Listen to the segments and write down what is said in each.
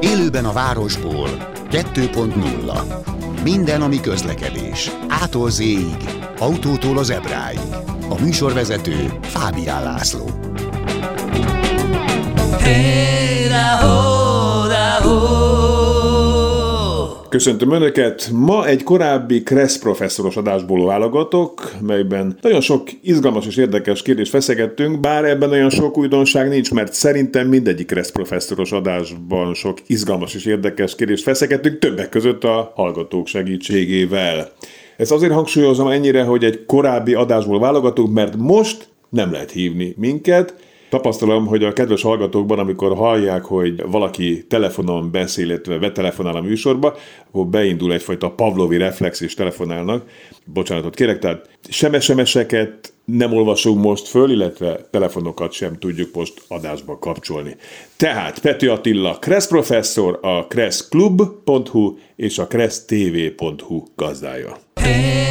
Élőben a városból 2.0 Minden, ami közlekedés. Ától z autótól az ebráig. A műsorvezető Fábián László. Hey, da, ho, da, ho. Köszöntöm Önöket! Ma egy korábbi Kressz professzoros adásból válogatok, melyben nagyon sok izgalmas és érdekes kérdést feszegettünk, bár ebben olyan sok újdonság nincs, mert szerintem mindegyik Kressz professzoros adásban sok izgalmas és érdekes kérdést feszegettünk, többek között a hallgatók segítségével. Ezt azért hangsúlyozom ennyire, hogy egy korábbi adásból válogatunk, mert most nem lehet hívni minket, Tapasztalom, hogy a kedves hallgatókban, amikor hallják, hogy valaki telefonon beszél, illetve betelefonál a műsorba, akkor beindul egyfajta pavlovi reflex, és telefonálnak. Bocsánatot kérek, tehát sem SMS-eket nem olvasunk most föl, illetve telefonokat sem tudjuk most adásba kapcsolni. Tehát Pető Attila, Kressz professzor, a kresszklub.hu és a kressztv.hu gazdája. Hey.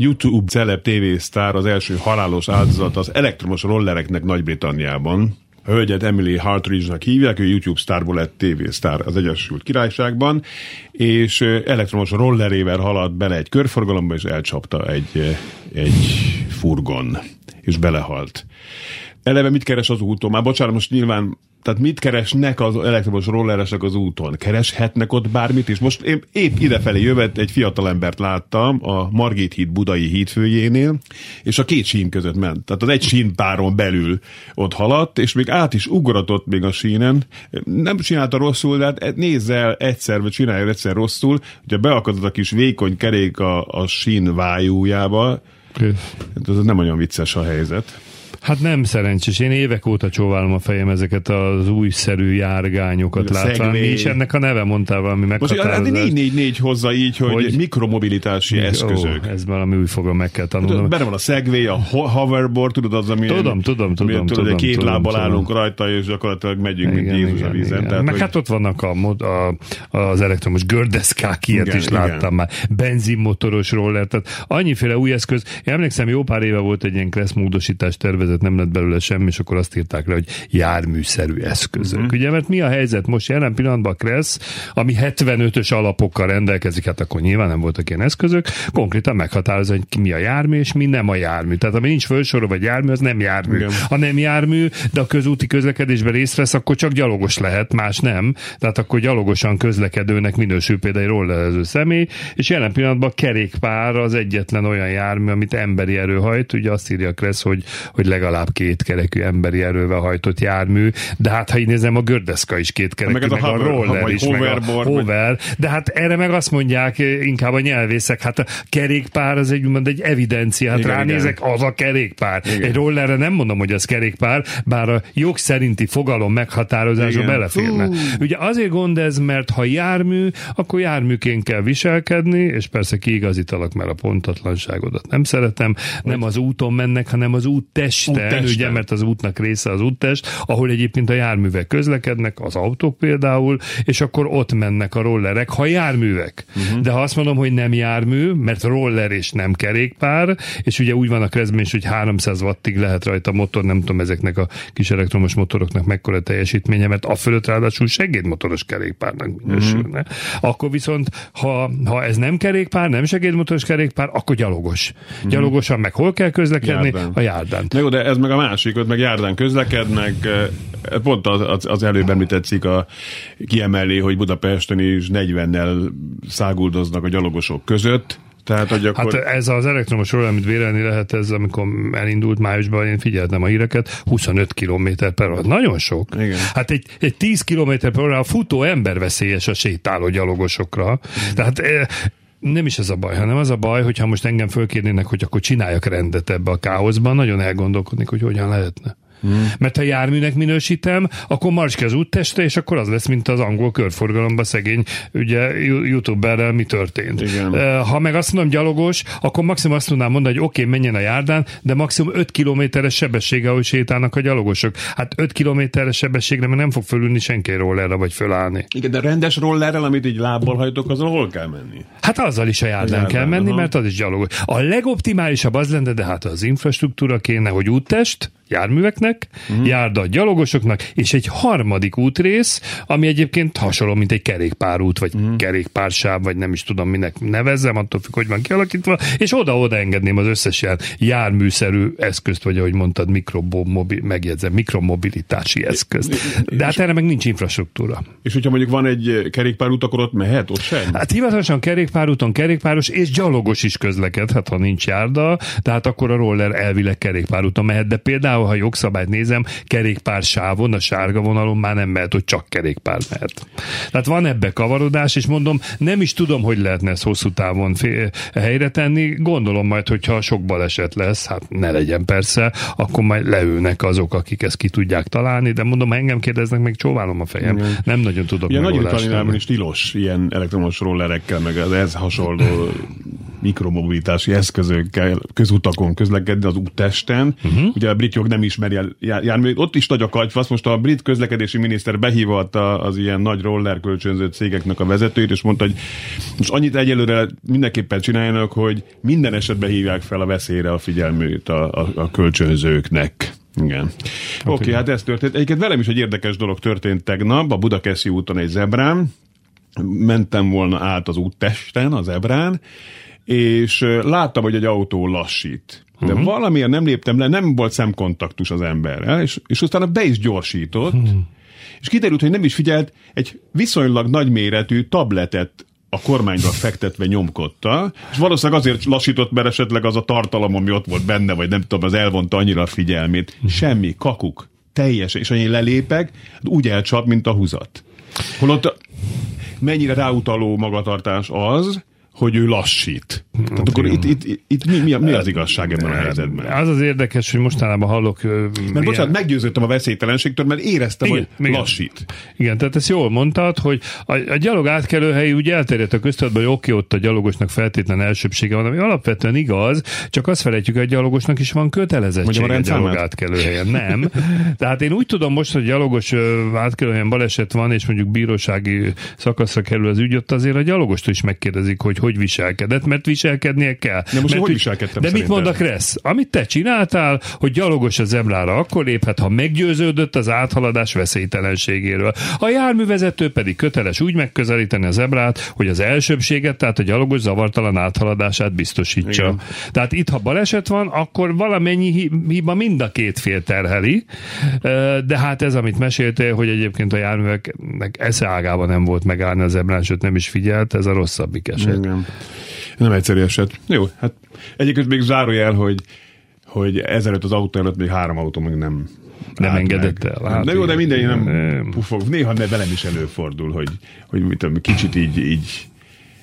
YouTube celeb tévésztár az első halálos áldozat az elektromos rollereknek Nagy-Britanniában. A hölgyet Emily Hartridge-nak hívják, ő YouTube sztárból lett tévésztár az Egyesült Királyságban, és elektromos rollerével haladt bele egy körforgalomba, és elcsapta egy, egy furgon, és belehalt. Eleve mit keres az úton? Már bocsánat, most nyilván tehát mit keresnek az elektromos rolleresek az úton? Kereshetnek ott bármit is? Most én épp idefelé jövet egy fiatalembert láttam a Margit híd budai hídfőjénél, és a két sín között ment. Tehát az egy sínpáron belül ott haladt, és még át is ugratott még a sínen. Nem csinálta rosszul, de hát nézz el egyszer, vagy csinálja egyszer rosszul, hogyha beakadott a kis vékony kerék a, a sín vájújába, ez nem olyan vicces a helyzet. Hát nem szerencsés. Én évek óta csóválom a fejem ezeket az újszerű járgányokat látván. Mi is ennek a neve mondtál valami meghatározást. Most hát 444 hozza így, hogy, hogy mikromobilitási mi, eszközök. Ó, ez valami új fogom meg kell tanulnom. Benne van a Segway, a hoverboard, tudod az, ami... Tudom, tudom, tudom. Ami, tudom, két tudom, lábbal tudom. állunk rajta, és gyakorlatilag megyünk, igen, mint Jézus igen, a vízen. Igen. Tehát, Meg hogy... hát ott vannak a, a, az elektromos gördeszkák, ilyet igen, is láttam igen. már. Benzinmotoros roller, tehát annyiféle új eszköz. Én emlékszem, jó pár éve volt egy ilyen kressz módosítás tervezet, nem lett belőle semmi, és akkor azt írták le, hogy járműszerű eszközök. Uh-huh. Ugye, mert mi a helyzet most jelen pillanatban Kressz, ami 75-ös alapokkal rendelkezik, hát akkor nyilván nem voltak ilyen eszközök, konkrétan meghatározza, hogy mi a jármű, és mi nem a jármű. Tehát ami nincs fölsorolva, vagy jármű, az nem jármű. Igen. Ha nem jármű, de a közúti közlekedésben részt vesz, akkor csak gyalogos lehet, más nem. Tehát akkor gyalogosan közlekedőnek minősül például egy rollerező személy, és jelen pillanatban a kerékpár az egyetlen olyan jármű, amit emberi erő hajt. Ugye azt írja Kressz, hogy, hogy legalább két kerekű emberi erővel hajtott jármű, de hát ha így nézem, a gördeszka is két kerekű, meg, meg a, hover, a roller is, meg a hover, de hát erre meg azt mondják inkább a nyelvészek, hát a kerékpár az egy, mond, egy evidencia, hát igen, ránézek, igen. az a kerékpár. Igen. Egy rollerre nem mondom, hogy az kerékpár, bár a jog szerinti fogalom meghatározása beleférne. Uh. Ugye azért gond ez, mert ha jármű, akkor járműként kell viselkedni, és persze kiigazítalak, mert a pontatlanságodat nem szeretem, nem az úton mennek, hanem az út testen, úttesten. ugye, mert az útnak része az úttest, ahol egyébként a járművek közlekednek, az autók például, és akkor ott mennek a rollerek, ha járművek. Uh-huh. De ha azt mondom, hogy nem jármű, mert roller és nem kerékpár, és ugye úgy van a kreszben is, hogy 300 wattig lehet rajta motor, nem tudom ezeknek a kis elektromos motoroknak mekkora teljesítménye, mert a fölött ráadásul segédmotoros kerékpárnak minősülne. Uh-huh. Akkor viszont, ha, ha ez nem kerékpár, nem segédmotoros kerékpár, akkor gyalogos. Uh-huh. Gyalogosan meg hol kell közlekedni? Járdán. A járdán. Jó, de ez meg a másik, ott meg járdán közlekednek. Pont az, az, előbb említett cikk a, kiemeli, hogy Budapesten is 40-nel száguldoznak a gyalogosok között. Tehát, hogy akkor... Hát ez az elektromos roller, amit vélelni lehet, ez amikor elindult májusban, én figyeltem a híreket, 25 km per óra. Nagyon sok. Igen. Hát egy, egy 10 km per óra a futó ember veszélyes a sétáló gyalogosokra. Mm. Tehát nem is ez a baj, hanem az a baj, hogyha most engem fölkérnének, hogy akkor csináljak rendet ebbe a káoszban, nagyon elgondolkodnék, hogy hogyan lehetne. Hmm. Mert ha járműnek minősítem, akkor marcs ki az útteste, és akkor az lesz, mint az angol körforgalomban szegény, ugye youtuberrel mi történt. Igen. Ha meg azt mondom gyalogos, akkor maximum azt tudnám mondani, hogy oké, okay, menjen a járdán, de maximum 5 kilométeres sebessége, ahogy sétálnak a gyalogosok. Hát 5 kilométeres sebességre mert nem fog fölülni senki rollerre, vagy fölállni. Igen, de rendes rollerrel, amit így lábbal hajtok, azon hol kell menni? Hát azzal is a járdán kell menni, aha. mert az is gyalogos. A legoptimálisabb az lenne, de hát az infrastruktúra kéne, hogy úttest, járműveknek, uh-huh. járda gyalogosoknak, és egy harmadik útrész, ami egyébként hasonló, mint egy kerékpárút, vagy uh-huh. kerékpársáv, vagy nem is tudom, minek nevezzem, attól függ, hogy van kialakítva, és oda-oda engedném az összes ilyen járműszerű eszközt, vagy ahogy mondtad, mikromobil, megjegyzem, mikromobilitási eszközt. De hát erre meg nincs infrastruktúra. És hogyha mondjuk van egy kerékpárút, akkor ott mehet, ott sem? Hát hivatalosan kerékpárúton kerékpáros és gyalogos is közlekedhet, ha nincs járda, tehát akkor a roller elvileg kerékpárúton mehet, de például ha jogszabályt nézem, kerékpár sávon, a sárga vonalon már nem mehet, hogy csak kerékpár mehet. Tehát van ebbe kavarodás, és mondom, nem is tudom, hogy lehetne ezt hosszú távon helyre tenni. Gondolom majd, hogyha sok baleset lesz, hát ne legyen persze, akkor majd leülnek azok, akik ezt ki tudják találni, de mondom, ha engem kérdeznek, meg csóválom a fejem. Igen. Nem nagyon tudok Ilyen nagy is tilos ilyen elektromos rollerekkel, meg az ez hasonló mikromobilitási eszközökkel közutakon közlekedni az úttesten. Uh-huh. Ugye a brit jog nem ismeri el jármű. Ott is nagy a kagyfasz. Most a brit közlekedési miniszter behívatta az ilyen nagy roller kölcsönző cégeknek a vezetőit, és mondta, hogy most annyit egyelőre mindenképpen csináljanak, hogy minden esetben hívják fel a veszélyre a figyelmét a, a, a kölcsönzőknek. Igen. Oké, okay, okay, hát ez történt. Egyébként velem is egy érdekes dolog történt tegnap, a Budakeszi úton egy zebrán, mentem volna át az úttesten, az ebrán, és láttam, hogy egy autó lassít. De uh-huh. valamiért nem léptem le, nem volt szemkontaktus az emberrel, és, és utána be is gyorsított, uh-huh. és kiderült, hogy nem is figyelt, egy viszonylag nagyméretű tabletet a kormányra fektetve nyomkodta, és valószínűleg azért lassított, mert esetleg az a tartalom, ami ott volt benne, vagy nem tudom, az elvonta annyira a figyelmét. Uh-huh. Semmi, kakuk, teljesen, és én lelépek, úgy elcsap, mint a húzat. Holott mennyire ráutaló magatartás az, hogy ő lassít. Tehát akkor itt, itt, itt, mi, mi, mi az igazság ebben a helyzetben? Az az érdekes, hogy mostanában hallok... Mert ilyen... bocsánat, meggyőződtem a veszélytelenségtől, mert éreztem, igen, hogy igen. lassít. Igen, tehát ezt jól mondtad, hogy a, a gyalog átkelőhely úgy elterjedt a köztudatban, hogy oké, ott a gyalogosnak feltétlen elsőbsége van, ami alapvetően igaz, csak azt felejtjük, hogy a gyalogosnak is van kötelezettsége a gyalog átkelőhelyen. Nem. Tehát én úgy tudom most, hogy gyalogos átkelőhelyen baleset van, és mondjuk bírósági szakaszra kerül az ügy, ott azért a gyalogostól is megkérdezik, hogy hogy viselkedett, mert viselkednie kell. De most mert hogy viselkedtem De mit mond a Kressz? Amit te csináltál, hogy gyalogos a zebrára akkor léphet, ha meggyőződött az áthaladás veszélytelenségéről. A járművezető pedig köteles úgy megközelíteni a zebrát, hogy az elsőbséget, tehát a gyalogos zavartalan áthaladását biztosítsa. Igen. Tehát itt, ha baleset van, akkor valamennyi hiba mind a két fél terheli, de hát ez, amit meséltél, hogy egyébként a járműveknek esze ágában nem volt megállni az zebrán, sőt nem is figyelt, ez a rosszabbik eset. Igen. Nem egyszerű eset. Jó, hát egyébként még zárójel, hogy hogy ezelőtt az autó előtt még három autó még nem nem engedett el. Hát, de jó, de minden nem, nem. pufog. Néha ne, velem is előfordul, hogy, hogy mit tudom, kicsit így, így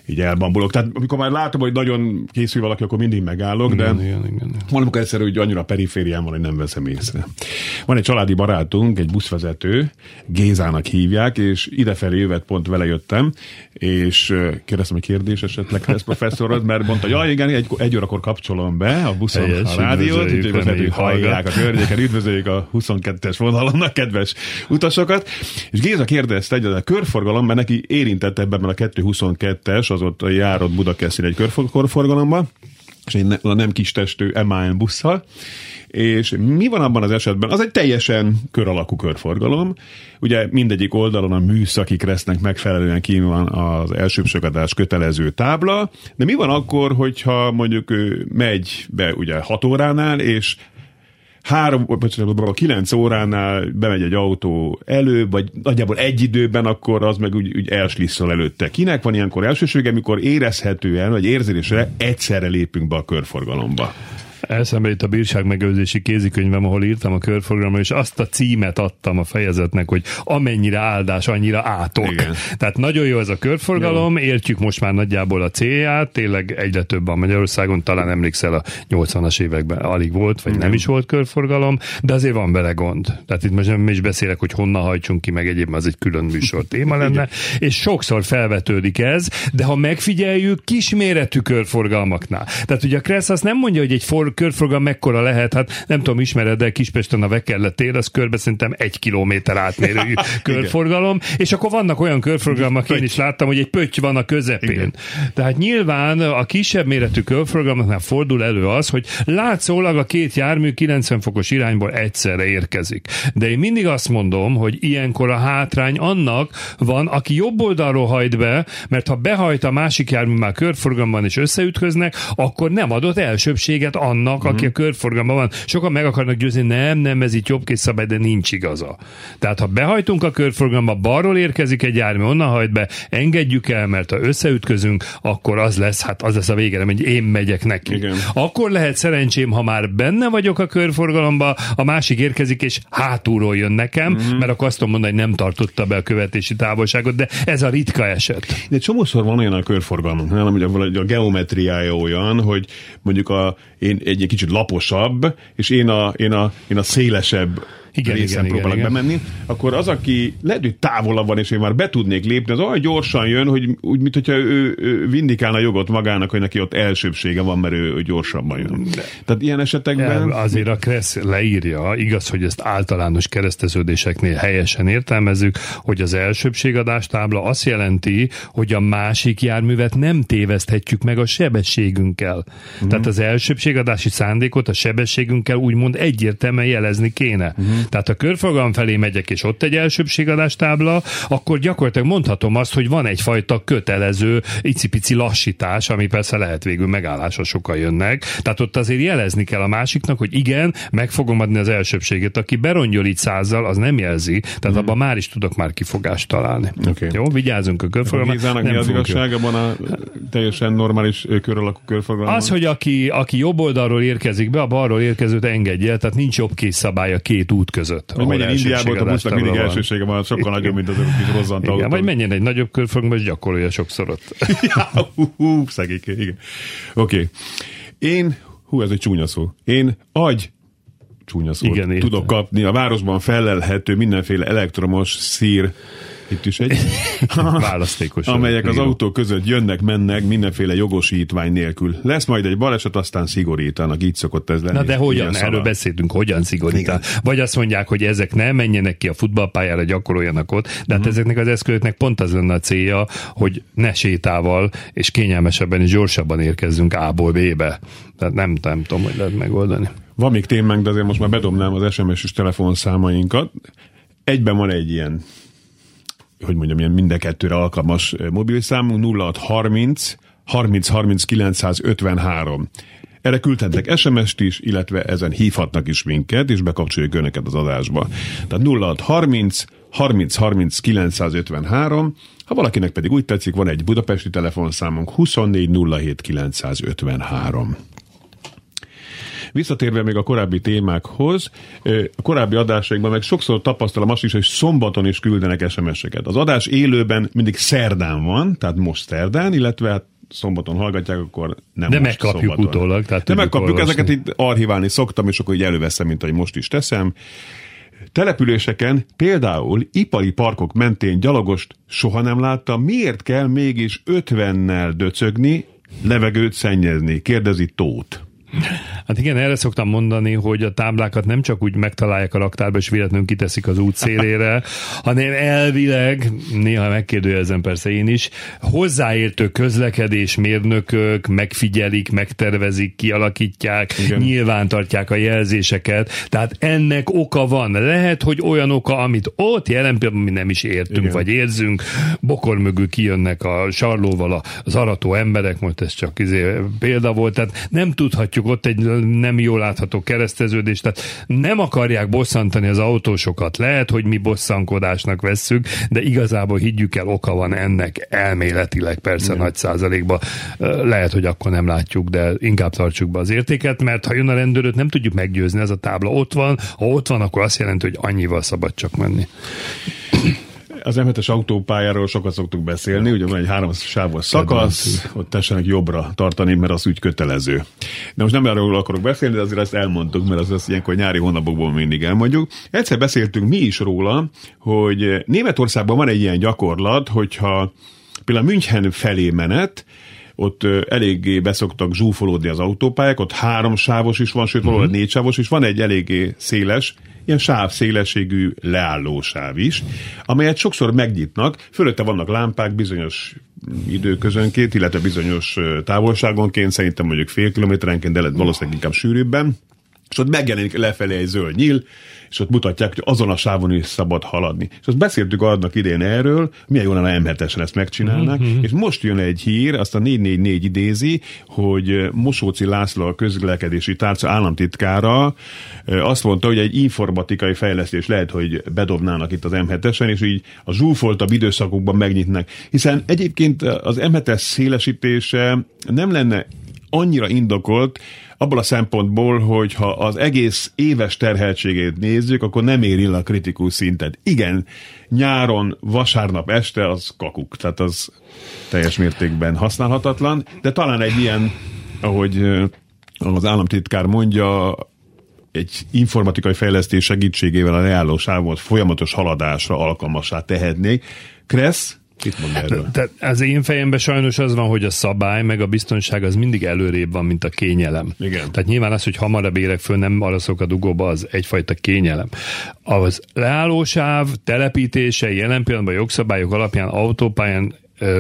így elbambulok. Tehát amikor már látom, hogy nagyon készül valaki, akkor mindig megállok, igen, de igen, igen. valamikor egyszerű, hogy annyira periférián van, hogy nem veszem észre. Van egy családi barátunk, egy buszvezető, Gézának hívják, és idefelé jövet pont vele jöttem, és kérdeztem, hogy kérdés esetleg lesz professzorod, mert mondta, hogy ja, igen, egy, egy órakor kapcsolom be a buszon Helyes, a rádiót, úgyhogy vezetők hallják a környéken, üdvözöljük a 22-es vonalon a kedves utasokat. És Géza kérdezte, hogy a körforgalom, mert neki érintett ebben a 222-es, az ott járott Budakeszin egy körforgalomba, és egy a nem kis testű MAN busszal, és mi van abban az esetben? Az egy teljesen kör alakú körforgalom. Ugye mindegyik oldalon a műszaki kresznek megfelelően kín van az elsőbsökadás kötelező tábla, de mi van akkor, hogyha mondjuk megy be ugye 6 óránál, és három, vagy kilenc óránál bemegy egy autó elő, vagy nagyjából egy időben, akkor az meg úgy, úgy elslisszol előtte. Kinek van ilyenkor elsősége, amikor érezhetően, vagy érzésre egyszerre lépünk be a körforgalomba? Eszembe itt a bírság megőrzési kézikönyvem, ahol írtam a körforgalomra, és azt a címet adtam a fejezetnek, hogy amennyire áldás, annyira átok. Igen. Tehát nagyon jó ez a körforgalom, jó. értjük most már nagyjából a célját, tényleg egyre több van Magyarországon, talán emlékszel a 80-as években alig volt, vagy Igen. nem is volt körforgalom, de azért van vele gond. Tehát itt most nem is beszélek, hogy honnan hajtsunk ki, meg egyébként az egy külön műsor téma lenne, Igen. és sokszor felvetődik ez, de ha megfigyeljük, kisméretű körforgalmaknál. Tehát ugye a Kressz azt nem mondja, hogy egy for, körforgalom mekkora lehet, hát nem tudom, ismered, de Kispesten a Vekerle tér, az körbe szerintem egy kilométer átmérő körforgalom, és akkor vannak olyan körforgalmak, én is láttam, hogy egy pötty van a közepén. Igen. Tehát nyilván a kisebb méretű körforgalmaknál fordul elő az, hogy látszólag a két jármű 90 fokos irányból egyszerre érkezik. De én mindig azt mondom, hogy ilyenkor a hátrány annak van, aki jobb oldalról hajt be, mert ha behajt a másik jármű már körforgalomban és összeütköznek, akkor nem adott elsőbséget annak, aki a körforgalomban van. Sokan meg akarnak győzni, nem, nem, ez itt jobb szabály, de nincs igaza. Tehát ha behajtunk a körforgalomba, balról érkezik egy jármű, onnan hajt be, engedjük el, mert ha összeütközünk, akkor az lesz, hát az lesz a vége, hogy én megyek neki. Igen. Akkor lehet szerencsém, ha már benne vagyok a körforgalomba, a másik érkezik, és hátulról jön nekem, mm-hmm. mert akkor azt tudom mondani, hogy nem tartotta be a követési távolságot, de ez a ritka eset. De csomószor van olyan a körforgalmunk, nem, hogy a geometriája olyan, hogy mondjuk a, én egy, egy kicsit laposabb, és én a, én a, én a szélesebb igen, részen igen, próbálok igen, bemenni, akkor az, aki lehet, hogy távolabb van, és én már be tudnék lépni, az olyan gyorsan jön, hogy úgy, mint hogyha ő, ő vindikálna jogot magának, hogy neki ott elsőbsége van, mert ő, ő gyorsabban jön. De. Tehát ilyen esetekben... Azért a Kressz leírja, igaz, hogy ezt általános kereszteződéseknél helyesen értelmezzük, hogy az elsőbségadás tábla azt jelenti, hogy a másik járművet nem téveszthetjük meg a sebességünkkel. Uh-huh. Tehát az elsőbségadási szándékot a sebességünkkel úgymond egyértelműen jelezni kéne. Uh-huh. Tehát a körforgalom felé megyek, és ott egy elsőbségadás tábla, akkor gyakorlatilag mondhatom azt, hogy van egyfajta kötelező icipici lassítás, ami persze lehet végül megállásra sokan jönnek. Tehát ott azért jelezni kell a másiknak, hogy igen, meg fogom adni az elsőbséget. Aki berongyol így százzal, az nem jelzi, tehát mm. abban már is tudok már kifogást találni. Okay. Jó, vigyázzunk a körforgalomra. mi az igazság abban a teljesen normális kör alakú körforgalomban? Az, hogy aki, aki jobb oldalról érkezik be, a balról érkezőt engedje, tehát nincs jobb kész szabály a két út között. Hogy menjen Indiából, a busznak mindig van. elsősége van, sokkal nagyobb, mint azok a kis rozzant igen, autó. Vagy menjen egy nagyobb körforgalomba, és gyakorolja sokszor ott. ja, hú, igen. Oké. Okay. Én, hú, ez egy csúnya szó. Én agy csúnya szó. Igen, tudok kapni. A városban felelhető mindenféle elektromos szír itt is egy. Választékos. amelyek az autó között jönnek, mennek mindenféle jogosítvány nélkül. Lesz majd egy baleset, aztán szigorítanak, így szokott ez lenni. Na de hogyan? Erről beszéltünk, hogyan szigorítanak. Vagy azt mondják, hogy ezek nem menjenek ki a futballpályára, gyakoroljanak ott, de hát uh-huh. ezeknek az eszközöknek pont az lenne a célja, hogy ne sétával és kényelmesebben és gyorsabban érkezzünk A-ból B-be. Tehát nem, nem tudom, hogy lehet megoldani. Van még témánk, de azért most már bedobnám az SMS-es telefonszámainkat. Egyben van egy ilyen hogy mondjam, ilyen minden kettőre alkalmas mobilszámunk 0630 30 30 953. Erre küldhetnek SMS-t is, illetve ezen hívhatnak is minket, és bekapcsoljuk önöket az adásba. Tehát 0630 30 30 953, ha valakinek pedig úgy tetszik, van egy budapesti telefonszámunk 24 07 953. Visszatérve még a korábbi témákhoz, a korábbi adásainkban meg sokszor tapasztalom azt is, hogy szombaton is küldenek SMS-eket. Az adás élőben mindig szerdán van, tehát most szerdán, illetve hát szombaton hallgatják, akkor nem De megkapjuk szombaton. utólag. Tehát De megkapjuk, olvasni. ezeket itt archiválni szoktam, és akkor így előveszem, mint ahogy most is teszem. Településeken, például ipari parkok mentén gyalogost soha nem láttam. Miért kell mégis 50-nel döcögni, levegőt szennyezni? Kérdezi Tóth. Hát igen, erre szoktam mondani, hogy a táblákat nem csak úgy megtalálják a raktárba, és véletlenül kiteszik az út szélére, hanem elvileg, néha megkérdőjelezem persze én is, hozzáértő közlekedés mérnökök megfigyelik, megtervezik, kialakítják, igen. nyilván tartják a jelzéseket, tehát ennek oka van. Lehet, hogy olyan oka, amit ott jelen pillanatban mi nem is értünk, igen. vagy érzünk, bokor mögül kijönnek a sarlóval az arató emberek, most ez csak izé példa volt, tehát nem tudhatjuk ott egy nem jól látható kereszteződés, tehát nem akarják bosszantani az autósokat. Lehet, hogy mi bosszankodásnak vesszük, de igazából higgyük el, oka van ennek elméletileg persze Igen. nagy százalékban. Lehet, hogy akkor nem látjuk, de inkább tartsuk be az értéket, mert ha jön a rendőröt, nem tudjuk meggyőzni, ez a tábla ott van, ha ott van, akkor azt jelenti, hogy annyival szabad csak menni az M7-es autópályáról sokat szoktuk beszélni, ugye van egy háromos sávos szakasz, ott tessenek jobbra tartani, mert az úgy kötelező. De most nem erről akarok beszélni, de azért ezt elmondtuk, mert az, az ilyenkor nyári hónapokból mindig elmondjuk. Egyszer beszéltünk mi is róla, hogy Németországban van egy ilyen gyakorlat, hogyha például München felé menet, ott eléggé beszoktak zsúfolódni az autópályák, ott három sávos is van, sőt valahol uh-huh. négy sávos is, van egy eléggé széles, ilyen sávszélességű leállósáv is, amelyet sokszor megnyitnak, fölötte vannak lámpák bizonyos időközönként, illetve bizonyos távolságonként, szerintem mondjuk fél kilométerenként, de valószínűleg inkább sűrűbben, és ott megjelenik lefelé egy zöld nyíl, és ott mutatják, hogy azon a sávon is szabad haladni. És azt beszéltük annak idén erről, milyen jól a m ezt megcsinálnak, mm-hmm. és most jön egy hír, azt a 444 idézi, hogy Mosóci László a közlekedési tárca államtitkára azt mondta, hogy egy informatikai fejlesztés lehet, hogy bedobnának itt az m és így a zsúfoltabb időszakokban megnyitnak. Hiszen egyébként az M7-es szélesítése nem lenne annyira indokolt, abból a szempontból, hogy ha az egész éves terheltségét nézzük, akkor nem éri a kritikus szintet. Igen, nyáron, vasárnap este az kakuk, tehát az teljes mértékben használhatatlan, de talán egy ilyen, ahogy az államtitkár mondja, egy informatikai fejlesztés segítségével a reáló sávot folyamatos haladásra alkalmassá tehetnék. Kressz Mit mond erről? Tehát az én fejemben sajnos az van, hogy a szabály meg a biztonság az mindig előrébb van, mint a kényelem. Igen. Tehát nyilván az, hogy hamarabb érek föl, nem araszok a dugóba, az egyfajta kényelem. Az leállósáv telepítése jelen pillanatban jogszabályok alapján autópályán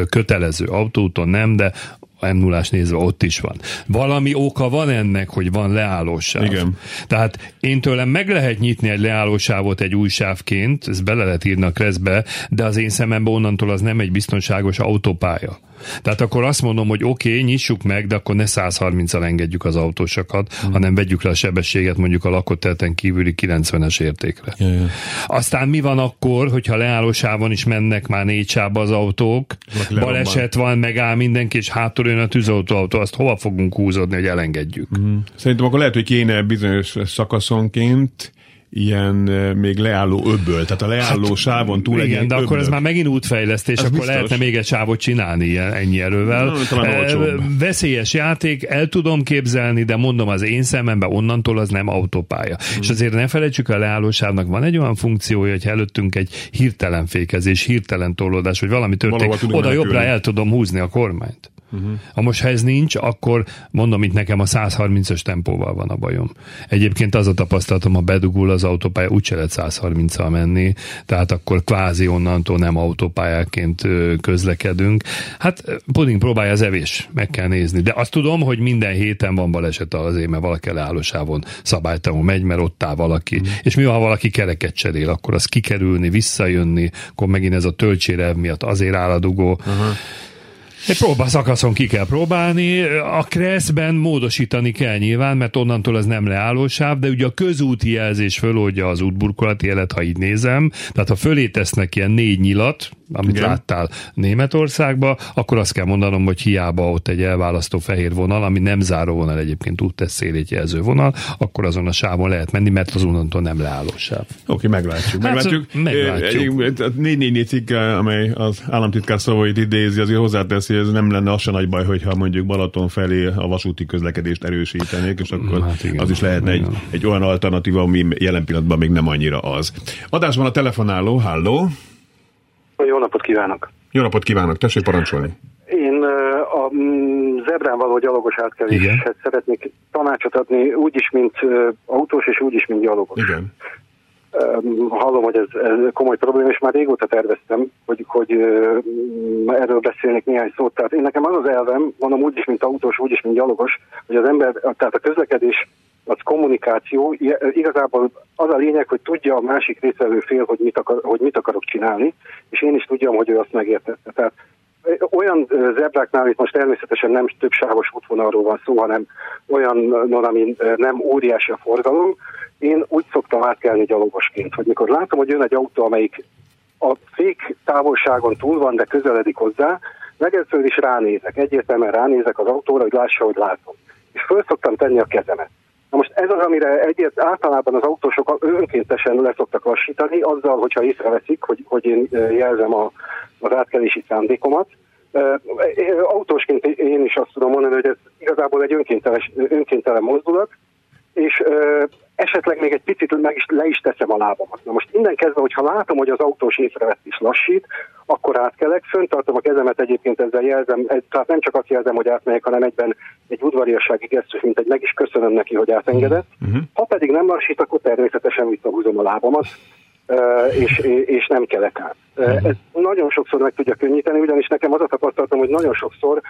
kötelező, autóúton nem, de m 0 nézve ott is van. Valami oka van ennek, hogy van leállósáv. Igen. Tehát én tőlem meg lehet nyitni egy leállósávot egy új sávként, ez bele lehet írni a kreszbe, de az én szememben onnantól az nem egy biztonságos autópálya. Tehát akkor azt mondom, hogy oké, okay, nyissuk meg, de akkor ne 130-al engedjük az autósokat, mm. hanem vegyük le a sebességet mondjuk a lakott területen kívüli 90-es értékre. Ja, ja. Aztán mi van akkor, hogyha leállósávon is mennek már négy sába az autók, baleset van, megáll mindenki, és hátul jön a tűzoltóautó, azt hova fogunk húzódni, hogy elengedjük? Mm. Szerintem akkor lehet, hogy kéne bizonyos szakaszonként ilyen még leálló öbből, tehát a leálló hát, sávon túl Igen, egy de öbből. akkor ez már megint útfejlesztés, ez akkor biztos. lehetne még egy sávot csinálni ilyen, ennyi erővel. Na, e, veszélyes játék, el tudom képzelni, de mondom, az én szememben onnantól az nem autópálya. Hmm. És azért ne felejtsük, a leálló sávnak van egy olyan funkciója, hogy előttünk egy hirtelen fékezés, hirtelen tolódás, hogy valami történik, oda jobbra el tudom húzni a kormányt. Uh-huh. Ha most ha ez nincs, akkor mondom, itt nekem a 130-as tempóval van a bajom. Egyébként az a tapasztalatom, ha bedugul az autópálya, úgyse lehet 130-al menni, tehát akkor kvázi onnantól nem autópályáként közlekedünk. Hát puding próbálja az evés, meg kell nézni. De azt tudom, hogy minden héten van baleset azért, mert valaki leállósávon szabálytalanul megy, mert ott áll valaki. Uh-huh. És mi ha valaki kereket cserél, akkor az kikerülni, visszajönni, akkor megint ez a töltsérev miatt azért áll a dugó. Uh-huh egy próbaszakaszon ki kell próbálni, a kreszben módosítani kell nyilván, mert onnantól az nem leállósáv, de ugye a közúti jelzés föloldja az útburkolati jelet, ha így nézem, tehát ha fölé tesznek ilyen négy nyilat, amit Igen. láttál Németországba, akkor azt kell mondanom, hogy hiába ott egy elválasztó fehér vonal, ami nem záró vonal egyébként úttesz szélét jelző vonal, akkor azon a sávon lehet menni, mert az onnantól nem leálló sáv. Oké, okay, meglátjuk. Hát, meglátjuk. meglátjuk. Négy négy cikk, amely az államtitkár szavait idézi, azért hozzáteszi, hogy ez nem lenne az se nagy baj, hogyha mondjuk Balaton felé a vasúti közlekedést erősítenék, és akkor hát igen, az is lehetne egy, egy olyan alternatíva, ami jelen pillanatban még nem annyira az. Adásban a telefonáló, halló! Jó napot kívánok! Jó napot kívánok, tessék parancsolni! Én a mm, zebrán való gyalogos átkeléshez szeretnék tanácsot adni, úgyis, mint autós, és úgyis, mint gyalogos. Igen. Hallom, hogy ez, ez komoly probléma, és már régóta terveztem, hogy, hogy erről beszélnék néhány szót. Tehát én nekem az az elvem, mondom úgyis, mint autós, úgyis, mint gyalogos, hogy az ember, tehát a közlekedés az kommunikáció. Igazából az a lényeg, hogy tudja a másik részvevő fél, hogy mit, akar, hogy mit akarok csinálni, és én is tudjam, hogy ő azt megértette. Tehát olyan zebráknál, itt most természetesen nem több sávos útvonalról van szó, hanem olyan, ami nem óriási a forgalom, én úgy szoktam átkelni gyalogosként, hogy mikor látom, hogy jön egy autó, amelyik a fék távolságon túl van, de közeledik hozzá, legelőször is ránézek, egyértelműen ránézek az autóra, hogy lássa, hogy látom. És föl szoktam tenni a kezemet. Na most ez az, amire egyért általában az autósok önkéntesen le szoktak lassítani, azzal, hogyha észreveszik, hogy, hogy én jelzem a, az átkelési szándékomat. Autósként én is azt tudom mondani, hogy ez igazából egy önkéntelen mozdulat, és esetleg még egy picit meg is, le is teszem a lábamat. Na most innen kezdve, hogyha látom, hogy az autós észrevett is lassít, akkor átkelek, föntartom a kezemet egyébként ezzel jelzem, tehát nem csak azt jelzem, hogy átmegyek, hanem egyben egy udvariassági gesztus, mint egy meg is köszönöm neki, hogy átengedett. Uh-huh. Ha pedig nem lassít, akkor természetesen visszahúzom a lábamat, és, és nem kelek át. Uh-huh. Ez nagyon sokszor meg tudja könnyíteni, ugyanis nekem az a tapasztalatom, hogy nagyon sokszor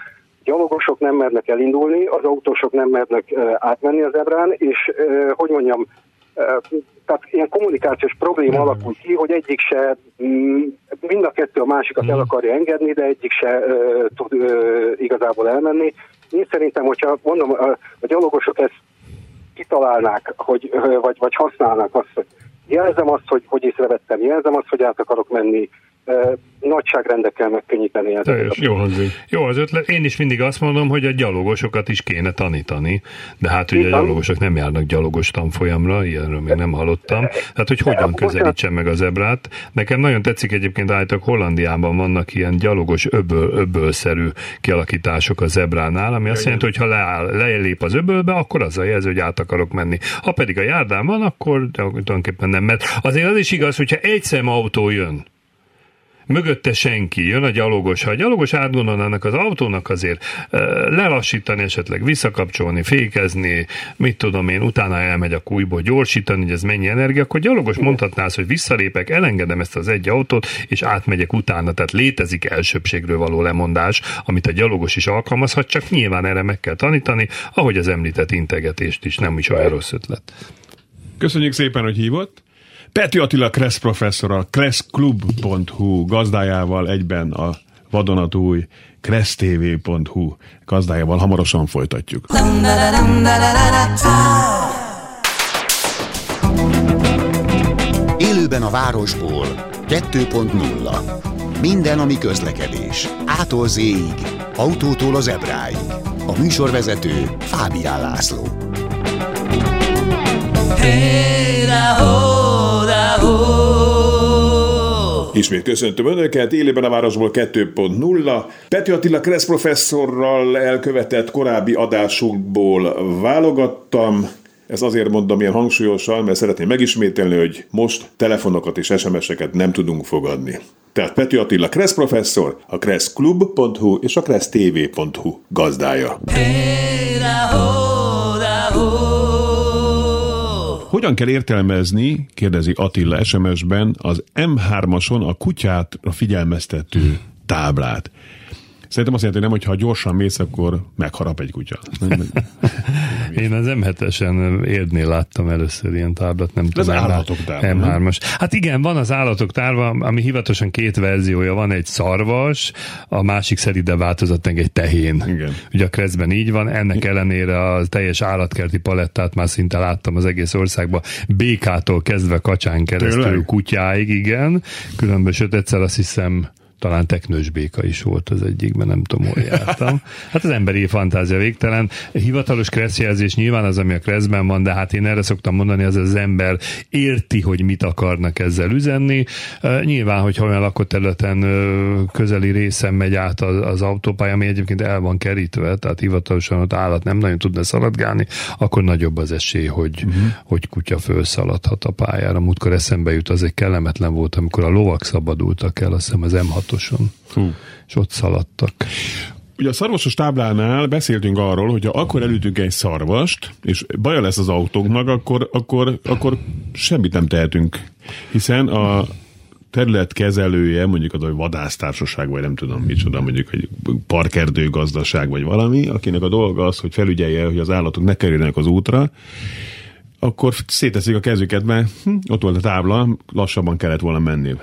gyalogosok nem mernek elindulni, az autósok nem mernek átmenni az ebrán, és hogy mondjam, tehát ilyen kommunikációs probléma alakul ki, hogy egyik se, mm, mind a kettő a másikat el akarja engedni, de egyik se tud igazából elmenni. Én szerintem, hogyha mondom, a gyalogosok ezt kitalálnák, hogy, vagy, vagy használnák azt, hogy jelzem azt, hogy, hogy észrevettem, jelzem azt, hogy át akarok menni, nagyságrendekkel megkönnyíteni ezt. Jó hangzik. Jó az ötlet. Én is mindig azt mondom, hogy a gyalogosokat is kéne tanítani, de hát ugye a gyalogosok nem járnak gyalogos tanfolyamra, ilyenről még nem hallottam. Hát, hogy hogyan közelítsen meg az ebrát. Nekem nagyon tetszik egyébként állítok, Hollandiában vannak ilyen gyalogos öböl, öbölszerű kialakítások az ebránál, ami azt jelenti, hogy ha leáll, lelép az öbölbe, akkor az a jelző, hogy át akarok menni. Ha pedig a járdán van, akkor tulajdonképpen nem, mert azért az is igaz, hogyha egy szem autó jön, mögötte senki, jön a gyalogos. Ha a gyalogos átgondolnának az autónak azért lelassítani, esetleg visszakapcsolni, fékezni, mit tudom én, utána elmegy a kújból gyorsítani, hogy ez mennyi energia, akkor gyalogos mondhatná azt, hogy visszalépek, elengedem ezt az egy autót, és átmegyek utána. Tehát létezik elsőbségről való lemondás, amit a gyalogos is alkalmazhat, csak nyilván erre meg kell tanítani, ahogy az említett integetést is nem is olyan rossz ötlet. Köszönjük szépen, hogy hívott. Peti Attila Kressz professzor, a kresszklub.hu gazdájával egyben a vadonatúj kressztv.hu gazdájával hamarosan folytatjuk. Élőben a városból 2.0 Minden, ami közlekedés. Ától z autótól az ebráig. A műsorvezető Fábián László. Hey, Ismét köszöntöm Önöket, élében a városból 2.0. Pető Attila Kressz professzorral elkövetett korábbi adásunkból válogattam. Ez azért mondom ilyen hangsúlyosan, mert szeretném megismételni, hogy most telefonokat és SMS-eket nem tudunk fogadni. Tehát Pető Attila Kressz professzor, a kresszklub.hu és a kressztv.hu gazdája. Hey, hogyan kell értelmezni, kérdezi Attila SMS-ben, az M3-ason a kutyát a figyelmeztető táblát? Szerintem azt jelenti, hogy nem, hogyha gyorsan mész, akkor megharap egy kutya. Én az M7-esen érdnél láttam először ilyen táblat, nem tudom. Az állatok tárva. M3-as. Hát igen, van az állatok tárva, ami hivatalosan két verziója van, egy szarvas, a másik szerint változat egy tehén. Igen. Ugye a Kreszben így van, ennek ellenére a teljes állatkerti palettát már szinte láttam az egész országban, békától kezdve kacsán keresztül Tényleg? kutyáig, igen. Különben, sőt egyszer azt hiszem talán teknős béka is volt az egyikben, nem tudom, hol jártam. Hát az emberi fantázia végtelen. Hivatalos kresszjelzés nyilván az, ami a kresszben van, de hát én erre szoktam mondani, az az ember érti, hogy mit akarnak ezzel üzenni. Nyilván, hogyha olyan lakóterületen közeli részen megy át az, az autópálya, ami egyébként el van kerítve, tehát hivatalosan ott állat nem nagyon tudna szaladgálni, akkor nagyobb az esély, hogy, uh-huh. hogy kutya felszaladhat a pályára. Múltkor eszembe jut, az egy kellemetlen volt, amikor a lovak szabadultak el, azt hiszem az M6 hatoson, Hú. és ott szaladtak. Ugye a szarvasos táblánál beszéltünk arról, hogy ha akkor elütünk egy szarvast, és baja lesz az autónknak, akkor, akkor, akkor semmit nem tehetünk. Hiszen a terület kezelője, mondjuk az, hogy vadásztársaság, vagy nem tudom micsoda, mondjuk egy parkerdőgazdaság, vagy valami, akinek a dolga az, hogy felügyelje, hogy az állatok ne kerüljenek az útra, akkor széteszik a kezüket, mert hm, ott volt a tábla, lassabban kellett volna menni.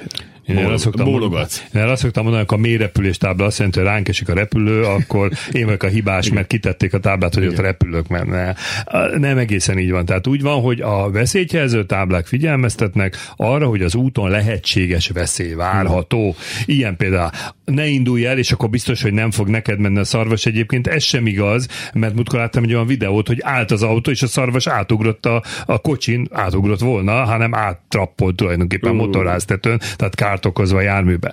Én azt szoktam bólogatsz. Én azt szoktam mondani, hogy a mélyrepülés tábla azt jelenti, hogy ránk esik a repülő, akkor én vagyok a hibás, mert kitették a táblát, hogy Igen. ott repülők menne. Nem egészen így van. Tehát úgy van, hogy a veszélyjelző táblák figyelmeztetnek arra, hogy az úton lehetséges veszély várható. Ilyen például ne indulj el, és akkor biztos, hogy nem fog neked menni a szarvas. Egyébként ez sem igaz, mert múltkor láttam egy olyan videót, hogy állt az autó, és a szarvas átugrott a, a kocsin, átugrott volna, hanem áttrappolt tulajdonképpen uh. motorháztetőn, tehát kárt okozva a járműbe.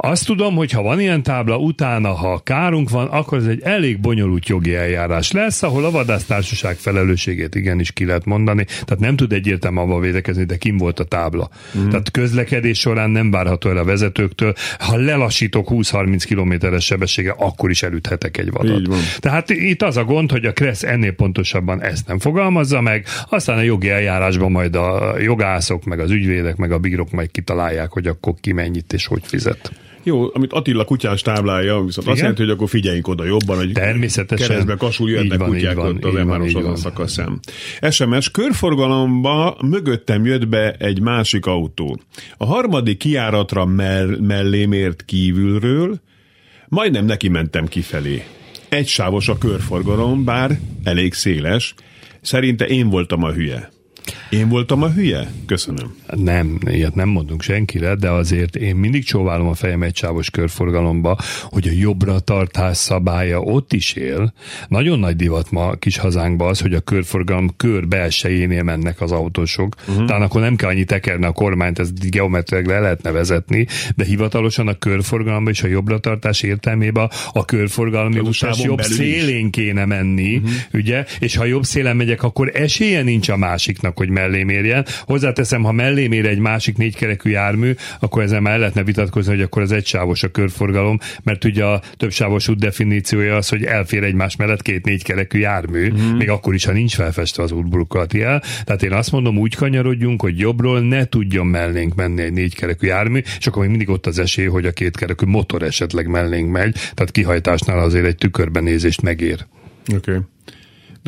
Azt tudom, hogy ha van ilyen tábla, utána, ha kárunk van, akkor ez egy elég bonyolult jogi eljárás lesz, ahol a vadásztársaság felelősségét igenis ki lehet mondani. Tehát nem tud egyértelműen abba védekezni, de kim volt a tábla. Mm. Tehát közlekedés során nem várható el a vezetőktől. Ha lelassítok 20-30 kilométeres sebessége, akkor is elüthetek egy vadat. Tehát itt az a gond, hogy a Kressz ennél pontosabban ezt nem fogalmazza meg, aztán a jogi eljárásban majd a jogászok, meg az ügyvédek, meg a bírók majd kitalálják, hogy akkor ki mennyit és hogy fizet. Jó, amit Attila kutyás táblája, viszont Igen? azt jelenti, hogy akkor figyeljünk oda jobban, hogy Természetesen. keresztbe kasul jöhetnek van, kutyák van, ott az Emános azon szakaszán. SMS, körforgalomba mögöttem jött be egy másik autó. A harmadik kiáratra mell- mellém ért kívülről, majdnem neki mentem kifelé. Egy sávos a körforgalom, bár elég széles. Szerinte én voltam a hülye. Én voltam a hülye? Köszönöm. Nem, ilyet nem mondunk senkire, de azért én mindig csóválom a fejem egy sávos körforgalomba, hogy a jobbra tartás szabálya ott is él. Nagyon nagy divat ma kis hazánkban az, hogy a körforgalom kör belsejénél mennek az autósok. Uh-huh. Talán akkor nem kell annyi tekerni a kormányt, ezt geometrileg le lehetne vezetni, de hivatalosan a körforgalomban és a jobbra tartás értelmében a körforgalmi utas jobb szélén kéne menni, uh-huh. ugye? És ha jobb szélen megyek, akkor esélye nincs a másiknak, hogy mellém érjen. Hozzáteszem, ha mellém ér egy másik négykerekű jármű, akkor ezzel már lehetne vitatkozni, hogy akkor az egysávos a körforgalom, mert ugye a többsávos út definíciója az, hogy elfér egymás mellett két négykerekű jármű, mm. még akkor is, ha nincs felfestve az útburkolati jel. Tehát én azt mondom, úgy kanyarodjunk, hogy jobbról ne tudjon mellénk menni egy négykerekű jármű, és akkor még mindig ott az esély, hogy a kétkerekű motor esetleg mellénk megy, tehát kihajtásnál azért egy tükörbenézést megér. Oké. Okay.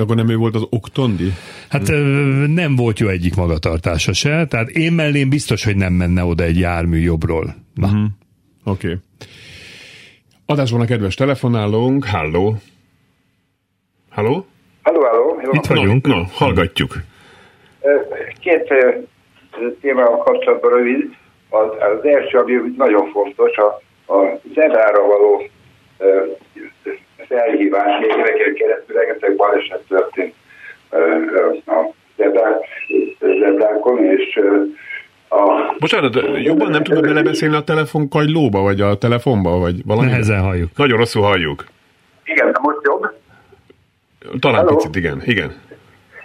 De akkor nem ő volt az Oktondi? Hát nem volt jó egyik magatartása se, tehát én mellém biztos, hogy nem menne oda egy jármű jobbról. Na. Mm-hmm. Oké. Okay. Adásban a kedves telefonálónk, halló. Halló? Halló, halló. Itt vagyunk, no, no, hallgatjuk. Két témával kapcsolatban rövid. Az, az első, ami nagyon fontos, a, a zebrára való felhívás, még éveken keresztül rengeteg baleset történt a zebrákon, és a... Bocsánat, jobban nem tudod belebeszélni a telefonkagylóba, vagy a telefonba, vagy valami? Nehezen halljuk. Nagyon rosszul halljuk. Igen, most jobb? Talán Hello? picit, igen. Igen.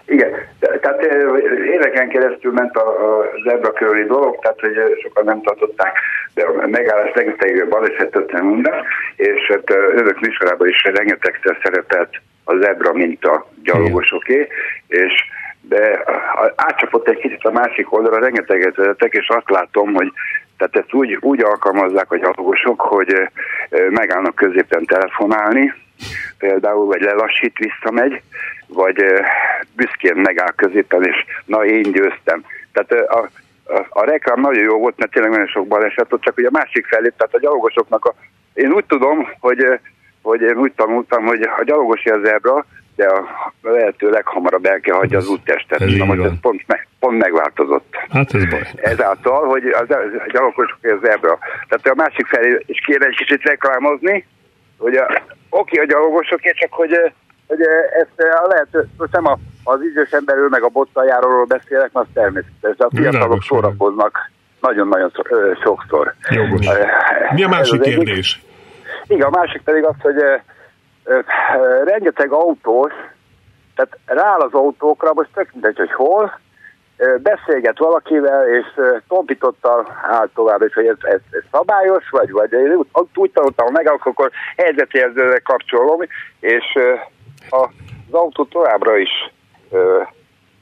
Igen, tehát éveken keresztül ment a, a zebra körüli dolog, tehát hogy sokan nem tartották, de a megállás rengeteg baleset történt minden, és hát önök műsorában is rengetegszer szerepelt a zebra, mint a gyalogosoké, és de átcsapott egy kicsit a másik oldalra, rengeteget vezetek, és azt látom, hogy tehát ezt úgy, úgy alkalmazzák a gyalogosok, hogy megállnak középen telefonálni, például, vagy lelassít, visszamegy, vagy büszkén megáll középen, és na én győztem. Tehát a, a, a reklám nagyon jó volt, mert tényleg nagyon sok baleset ott, csak hogy a másik felé, tehát a gyalogosoknak a... Én úgy tudom, hogy, hogy én úgy tanultam, hogy a gyalogosi az zebra, de a lehető leghamarabb el kell hagyja az úttestet. Ez, Na, ez pont, me, pont megváltozott. Hát ez baj. Ezáltal, hogy az, a gyalogosok az zebra. Tehát a másik felé is kéne egy kicsit reklámozni, hogy a, oké a gyalogosoké, csak hogy hogy ezt a lehető, most nem a, az idős emberről, meg a bottaljáról beszélek, mert az természetes, de a fiatalok szórakoznak nagyon-nagyon sokszor. Jogos. Mi a másik kérdés? Igen, a másik pedig az, hogy rengeteg autós, tehát rááll az autókra, most tök mindegy, hogy hol, beszélget valakivel, és tompítottal áll tovább, és hogy ez, ez, ez szabályos, vagy, vagy én úgy, úgy tanultam meg, akkor helyzetérzőre kapcsolom, és az autó továbbra is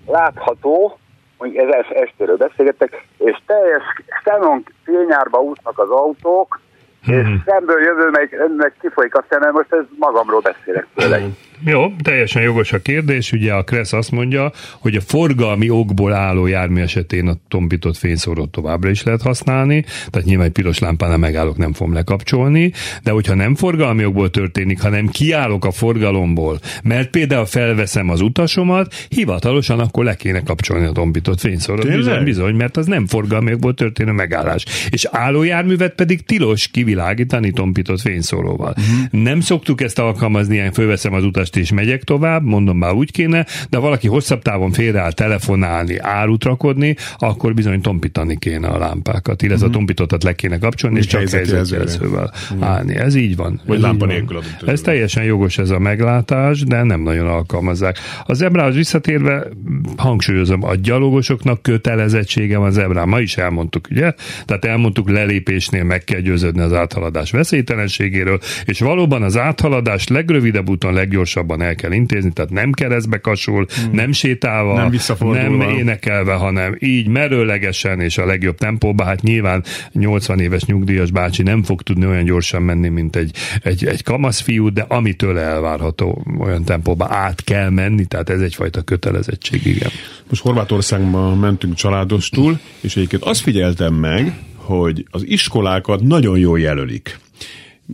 látható, mondjuk ez estéről beszélgettek, és teljes szenon fényárba útnak az autók, és szemből jövő meg, ennek kifolyik a szemem, most ez magamról beszélek tőle. Hmm. Jó, teljesen jogos a kérdés. Ugye a Kressz azt mondja, hogy a forgalmi okból álló jármű esetén a tompított fényszórót továbbra is lehet használni, tehát nyilván egy piros lámpánál megállok, nem fogom lekapcsolni, de hogyha nem forgalmi okból történik, hanem kiállok a forgalomból, mert például felveszem az utasomat, hivatalosan akkor le kéne kapcsolni a tompított fényszórót. Bizony, bizony, mert az nem forgalmi okból történő megállás. És állójárművet pedig tilos kivilágítani tompított fényszóróval. Uh-huh. Nem szoktuk ezt alkalmazni, ilyen fölveszem az utast és megyek tovább, mondom már úgy kéne, de valaki hosszabb távon félreáll telefonálni, árut rakodni, akkor bizony tompítani kéne a lámpákat, illetve uh-huh. a tompítottat le kéne kapcsolni, és csak helyzetjelzővel uh-huh. állni. Ez így van. Vagy lámpa nélkül Ez teljesen jogos ez a meglátás, de nem nagyon alkalmazzák. A zebrához visszatérve hangsúlyozom, a gyalogosoknak kötelezettsége van zebrán. Ma is elmondtuk, ugye? Tehát elmondtuk, lelépésnél meg kell győződni az áthaladás veszélytelenségéről, és valóban az áthaladás legrövidebb úton, leggyorsabban el kell intézni, tehát nem keresztbe kasul, hmm. nem sétálva, nem, nem énekelve, hanem így merőlegesen és a legjobb tempóban. Hát nyilván 80 éves nyugdíjas bácsi nem fog tudni olyan gyorsan menni, mint egy, egy, egy kamasz fiú, de amitől elvárható olyan tempóba át kell menni, tehát ez egyfajta kötelezettség, igen. Most Horvátországban mentünk családostul, és egyébként azt figyeltem meg, hogy az iskolákat nagyon jól jelölik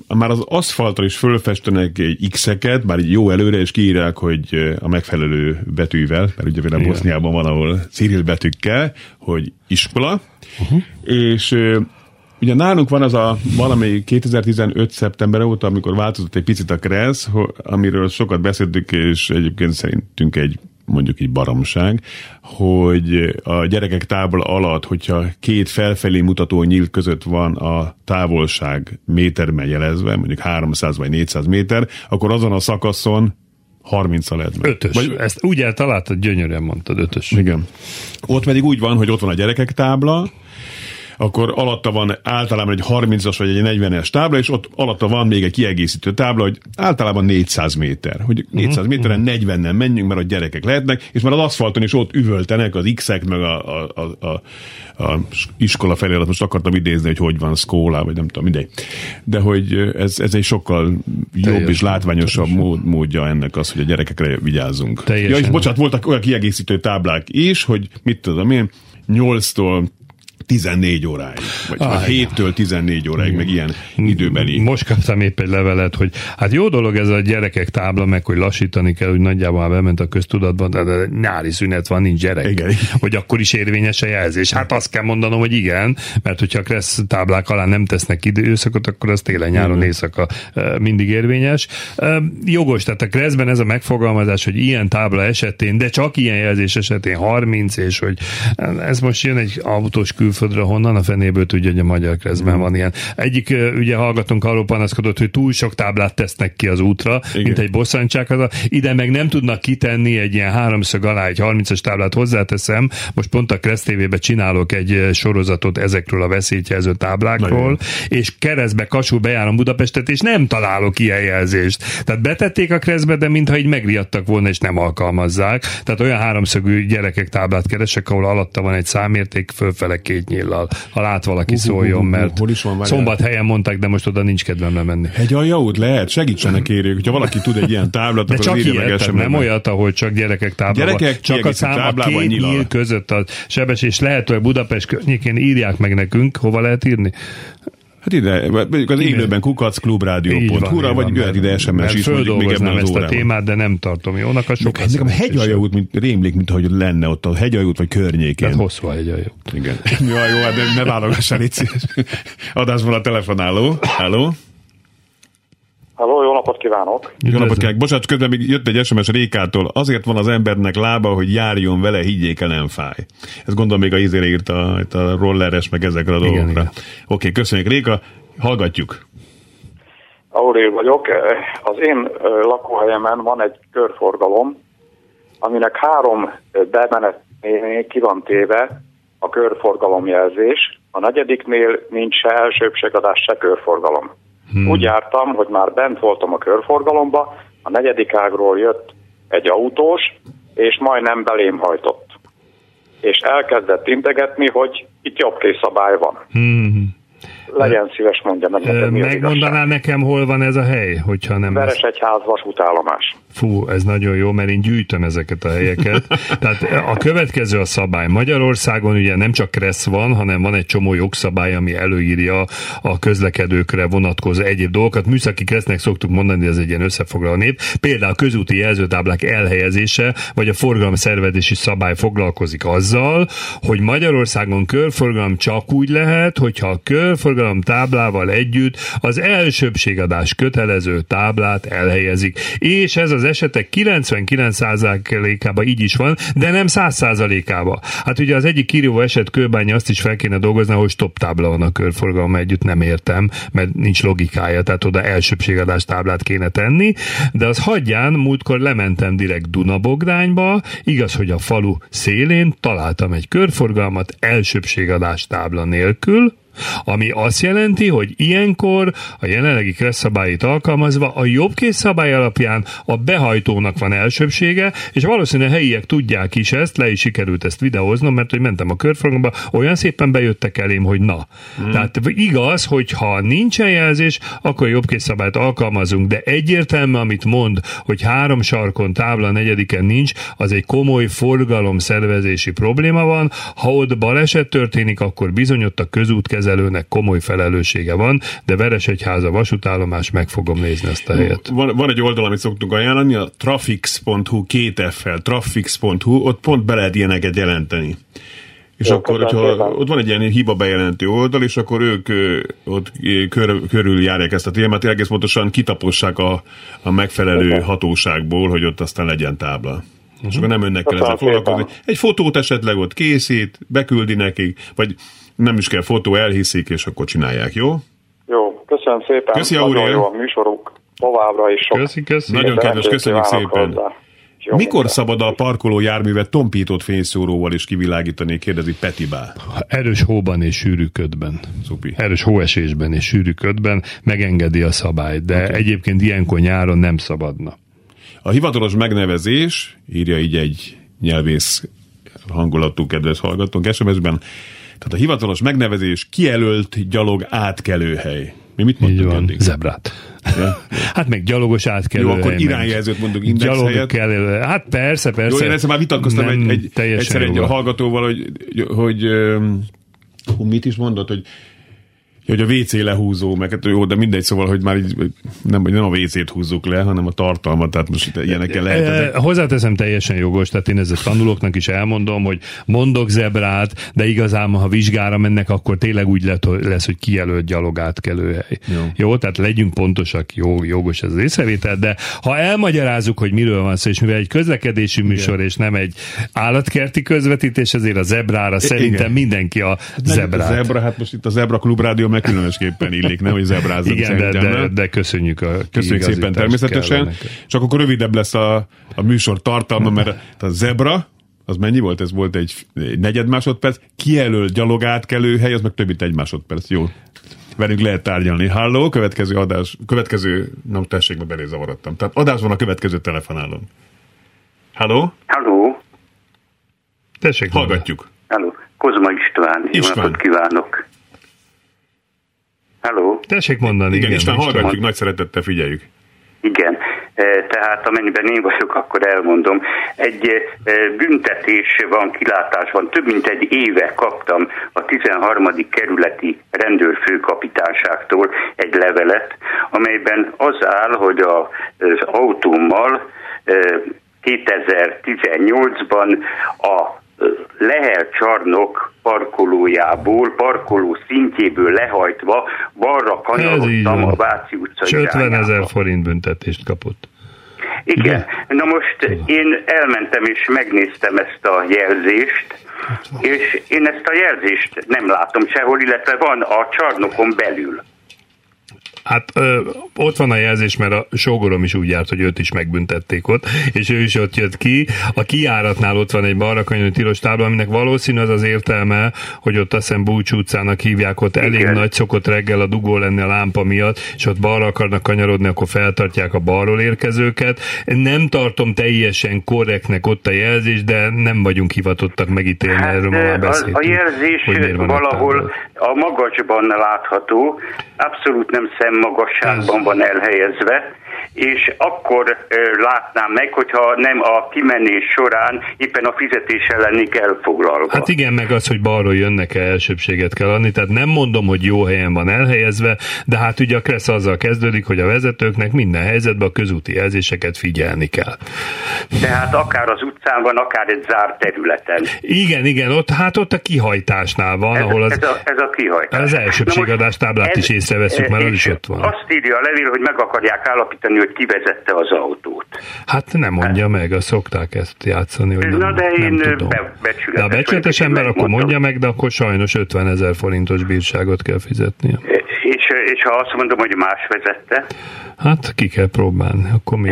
már az aszfaltra is fölfestenek egy X-eket, már így jó előre, és kiírják, hogy a megfelelő betűvel, mert ugye például Boszniában van, ahol Cyril betűkkel, hogy iskola, uh-huh. és Ugye nálunk van az a valami 2015. szeptember óta, amikor változott egy picit a Kressz, amiről sokat beszéltük, és egyébként szerintünk egy mondjuk így baromság, hogy a gyerekek tábla alatt, hogyha két felfelé mutató nyílt között van a távolság méterben jelezve, mondjuk 300 vagy 400 méter, akkor azon a szakaszon 30 a lehet meg. Ötös. Vagy, Ezt úgy eltaláltad, gyönyörűen mondtad, ötös. Igen. Ott pedig úgy van, hogy ott van a gyerekek tábla, akkor alatta van általában egy 30-as vagy egy 40-es tábla, és ott alatta van még egy kiegészítő tábla, hogy általában 400 méter. Hogy 400 uh-huh. méteren 40-en menjünk, mert a gyerekek lehetnek, és már az aszfalton is ott üvöltenek az X-ek, meg a, a, a, a, a iskola felirat, most akartam idézni, hogy hogy van szkóla, vagy nem tudom, mindegy. De hogy ez, ez egy sokkal Teljesen. jobb és látványosabb mód, módja ennek az, hogy a gyerekekre vigyázzunk. Teljesen. Ja, és bocsánat, voltak olyan kiegészítő táblák is, hogy mit tudom én, 8-tól 14 óráig, vagy, ah, vagy 7-től 14 óráig, meg ilyen időbeli. Most kaptam épp egy levelet, hogy hát jó dolog ez a gyerekek tábla, meg hogy lassítani kell, hogy nagyjából már bement a köztudatban, de, nyári szünet van, nincs gyerek. Igen. Hogy akkor is érvényes a jelzés. Hát azt kell mondanom, hogy igen, mert hogyha a kressz táblák alá nem tesznek időszakot, akkor az télen, nyáron, éjszaka mindig érvényes. Jogos, tehát a kresszben ez a megfogalmazás, hogy ilyen tábla esetén, de csak ilyen jelzés esetén 30, és hogy ez most jön egy autós külföld külföldre, honnan a fenéből tudja, hogy a magyar keresztben mm. van ilyen. Egyik ugye hallgatunk arról panaszkodott, hogy túl sok táblát tesznek ki az útra, Igen. mint egy bosszantság. Ide meg nem tudnak kitenni egy ilyen háromszög alá egy 30-as táblát hozzáteszem. Most pont a Kressz TV-be csinálok egy sorozatot ezekről a veszélyjelző táblákról, Nagyon. és keresztbe kasul bejárom Budapestet, és nem találok ilyen jelzést. Tehát betették a Kresszbe, de mintha így megriadtak volna, és nem alkalmazzák. Tehát olyan háromszögű gyerekek táblát keresek, ahol alatta van egy számérték, fölfele két nyillal, ha lát valaki uh, szóljon, mert hol is van, szombat helyen mondták, de most oda nincs kedvem lemenni. Egy alja út lehet, segítsenek kérjük, hogyha valaki tud egy ilyen táblát, de akkor csak ilyet, nem olyat, ahol csak gyerekek táblában. Gyerekek, csak a szám a két nyíl között a sebesés lehet, hogy Budapest környékén írják meg nekünk, hova lehet írni? Hát ide, mondjuk az élőben kukacklubrádió.hu-ra, vagy jöhet ide SMS is, mondjuk még ebben az ezt a témát, de nem tartom jónak a sok. Ez nekem a hegyaljaút, mint rémlik, mint ahogy lenne ott a hegyaljaút, vagy környékén. Tehát hosszú a hegyaljaút. Igen. jó, jó, hát ne válogass el, itt Adásban a telefonáló. Hello. Halló, jó napot kívánok! Jó napot kívánok! Bocsánat, közben még jött egy SMS Rékától. Azért van az embernek lába, hogy járjon vele, higgyék el, nem fáj. Ez gondolom még a izére írt a, a rolleres, meg ezekre a dolgokra. Oké, okay, köszönjük Réka, hallgatjuk. Aurél vagyok. Az én lakóhelyemen van egy körforgalom, aminek három bemenet ki van téve a körforgalomjelzés. A negyediknél nincs se elsőbségadás, se körforgalom. Hmm. Úgy jártam, hogy már bent voltam a körforgalomba, a negyedik ágról jött egy autós, és majdnem belém hajtott. És elkezdett integetni, hogy itt jobb szabály van. Hmm. Legyen szíves, mondja meg nekem, Megmondaná nekem, hol van ez a hely, hogyha nem... Veresegyház vasútállomás. Fú, ez nagyon jó, mert én gyűjtöm ezeket a helyeket. Tehát a következő a szabály. Magyarországon ugye nem csak Kressz van, hanem van egy csomó jogszabály, ami előírja a közlekedőkre vonatkozó egyéb dolgokat. Műszaki Kressznek szoktuk mondani, ez egy ilyen összefoglaló nép. Például a közúti jelzőtáblák elhelyezése, vagy a forgalomszervezési szabály foglalkozik azzal, hogy Magyarországon körforgalom csak úgy lehet, hogyha a körforgalom táblával együtt az elsőbségadás kötelező táblát elhelyezik. És ez az esetek 99%-ában így is van, de nem 100%-ában. Hát ugye az egyik kirívó eset kőbánya azt is fel kéne dolgozni, hogy stop tábla van a körforgalom együtt, nem értem, mert nincs logikája, tehát oda elsőbségadás táblát kéne tenni, de az hagyján, múltkor lementem direkt Dunabogdányba, igaz, hogy a falu szélén találtam egy körforgalmat elsőbségadás tábla nélkül, ami azt jelenti, hogy ilyenkor a jelenlegi kresszabályt alkalmazva a jobbkész szabály alapján a behajtónak van elsőbsége, és valószínűleg helyiek tudják is ezt, le is sikerült ezt videóznom, mert hogy mentem a körforgalomba, olyan szépen bejöttek elém, hogy na. Hmm. Tehát igaz, hogy ha nincsen jelzés, akkor a jobbkész szabályt alkalmazunk, de egyértelmű, amit mond, hogy három sarkon tábla negyediken nincs, az egy komoly forgalomszervezési probléma van. Ha ott baleset történik, akkor bizony ott a közútkezelő kezelőnek komoly felelőssége van, de Veresegyháza vasútállomás, meg fogom nézni ezt a helyet. Van, van egy oldal, amit szoktunk ajánlani, a trafix.hu, két F-fel, trafix.hu, ott pont be lehet ilyeneket jelenteni. És Jó, akkor, hogyha ott van egy ilyen hiba bejelentő oldal, és akkor ők ott kör, körül járják ezt a témát, egész pontosan kitapossák a, a megfelelő Igen. hatóságból, hogy ott aztán legyen tábla. Uh-huh. És akkor nem önnek kell ezzel foglalkozni. Egy fotót esetleg ott készít, beküldi nekik, vagy nem is kell fotó, elhiszik, és akkor csinálják, jó? Jó, köszönöm szépen. Köszi, Nagyon jó a műsoruk továbbra is sok. Köszi, köszi. Nagyon kedves, köszönjük szépen. Jó, Mikor minden. szabad a parkoló járművet tompított fényszóróval is kivilágítani, kérdezi Petibá. Erős hóban és sűrű ködben. Szupi. Erős hóesésben és sűrű ködben megengedi a szabály, de okay. egyébként ilyenkor nyáron nem szabadna. A hivatalos megnevezés, írja így egy nyelvész hangulatú kedves hallgatónk SMS-ben, tehát a hivatalos megnevezés kijelölt gyalog átkelőhely. Mi mit mondtunk eddig? Zebrát. Ja? Hát meg gyalogos átkelő. Jó, akkor irányjelzőt mondunk index Gyalog helyett. Kell, hát persze, persze. Jó, én már vitatkoztam egy, egy, egyszer egy hallgatóval, hogy, hogy, hogy mit is mondott, hogy hogy a WC lehúzó, meg hát jó, de mindegy, szóval, hogy már így nem, nem a WC-t húzzuk le, hanem a tartalmat, tehát most ilyenekkel lehet. Ezek... Hozzáteszem teljesen jogos, tehát én ezt tanulóknak is elmondom, hogy mondok zebrát, de igazán, ha vizsgára mennek, akkor tényleg úgy lesz, hogy kijelölt gyalogátkelőhely. Jó. jó, tehát legyünk pontosak, jó, jogos ez az észrevétel, de ha elmagyarázzuk, hogy miről van szó, és mivel egy közlekedési műsor, Igen. és nem egy állatkerti közvetítés, ezért a zebrára szerintem Igen. mindenki a zebrát. A zebra, hát most itt a Zebra Klub Rádió meg különösképpen illik, nem, hogy zebrázom Igen, de, de, de, köszönjük a Köszönjük szépen természetesen. Csak akkor rövidebb lesz a, a műsor tartalma, mert a zebra, az mennyi volt? Ez volt egy, egy negyed másodperc. Kijelölt gyalogátkelő hely, az meg több mint egy másodperc. Jó. Velünk lehet tárgyalni. Halló, következő adás, következő, nem tessék, mert belé zavarodtam. Tehát adás van a következő telefonálón. Halló? Halló? Tessék, hallgatjuk. Halló, Kozma István. István. Jó napot kívánok. Hello. Tessék mondani. Igen, igen István, hallgatjuk, nagy szeretettel figyeljük. Igen, e, tehát amennyiben én vagyok, akkor elmondom. Egy e, büntetés van kilátásban, több mint egy éve kaptam a 13. kerületi rendőrfőkapitányságtól egy levelet, amelyben az áll, hogy az autómmal 2018-ban e, a Lehel csarnok parkolójából, parkoló szintjéből lehajtva balra kanyarodtam a Váci utca 50 ezer forint büntetést kapott. Igen. Na most én elmentem és megnéztem ezt a jelzést, és én ezt a jelzést nem látom sehol, illetve van a csarnokon belül. Hát ö, ott van a jelzés, mert a sógorom is úgy járt, hogy őt is megbüntették ott, és ő is ott jött ki. A kiáratnál ott van egy balrakanyoni tilos tábla, aminek valószínű az az értelme, hogy ott azt hiszem Búcsú utcának hívják, ott elég Igen. nagy szokott reggel a dugó lenni a lámpa miatt, és ott balra akarnak kanyarodni, akkor feltartják a balról érkezőket. Nem tartom teljesen korrektnek ott a jelzés, de nem vagyunk hivatottak megítélni, hát, erről már beszéltünk. A jelzés valahol a magasban látható, abszolút nem szemmagasságban van elhelyezve, és akkor látnám meg, hogyha nem a kimenés során éppen a fizetés lennék elfoglalva. Hát igen, meg az, hogy balról jönnek el, elsőbséget kell adni, tehát nem mondom, hogy jó helyen van elhelyezve, de hát ugye a Kressz azzal kezdődik, hogy a vezetőknek minden helyzetben a közúti jelzéseket figyelni kell. Tehát akár az utcán van, akár egy zárt területen. Igen, igen, ott, hát ott a kihajtásnál van, ez, ahol az... Ez a, ez a kihajtás. Az elsőbségadás táblát ez, is észreveszünk, mert az is ott van. Azt írja a levél, hogy meg akarják állapítani, hogy kivezette az autót. Hát nem mondja hát. meg, azt szokták ezt játszani, hogy nem, Na de én nem tudom. Be, de a becsületes ember akkor mondja meg, de akkor sajnos 50 ezer forintos bírságot kell fizetnie. És, és ha azt mondom, hogy más vezette? Hát ki kell próbálni, akkor mi?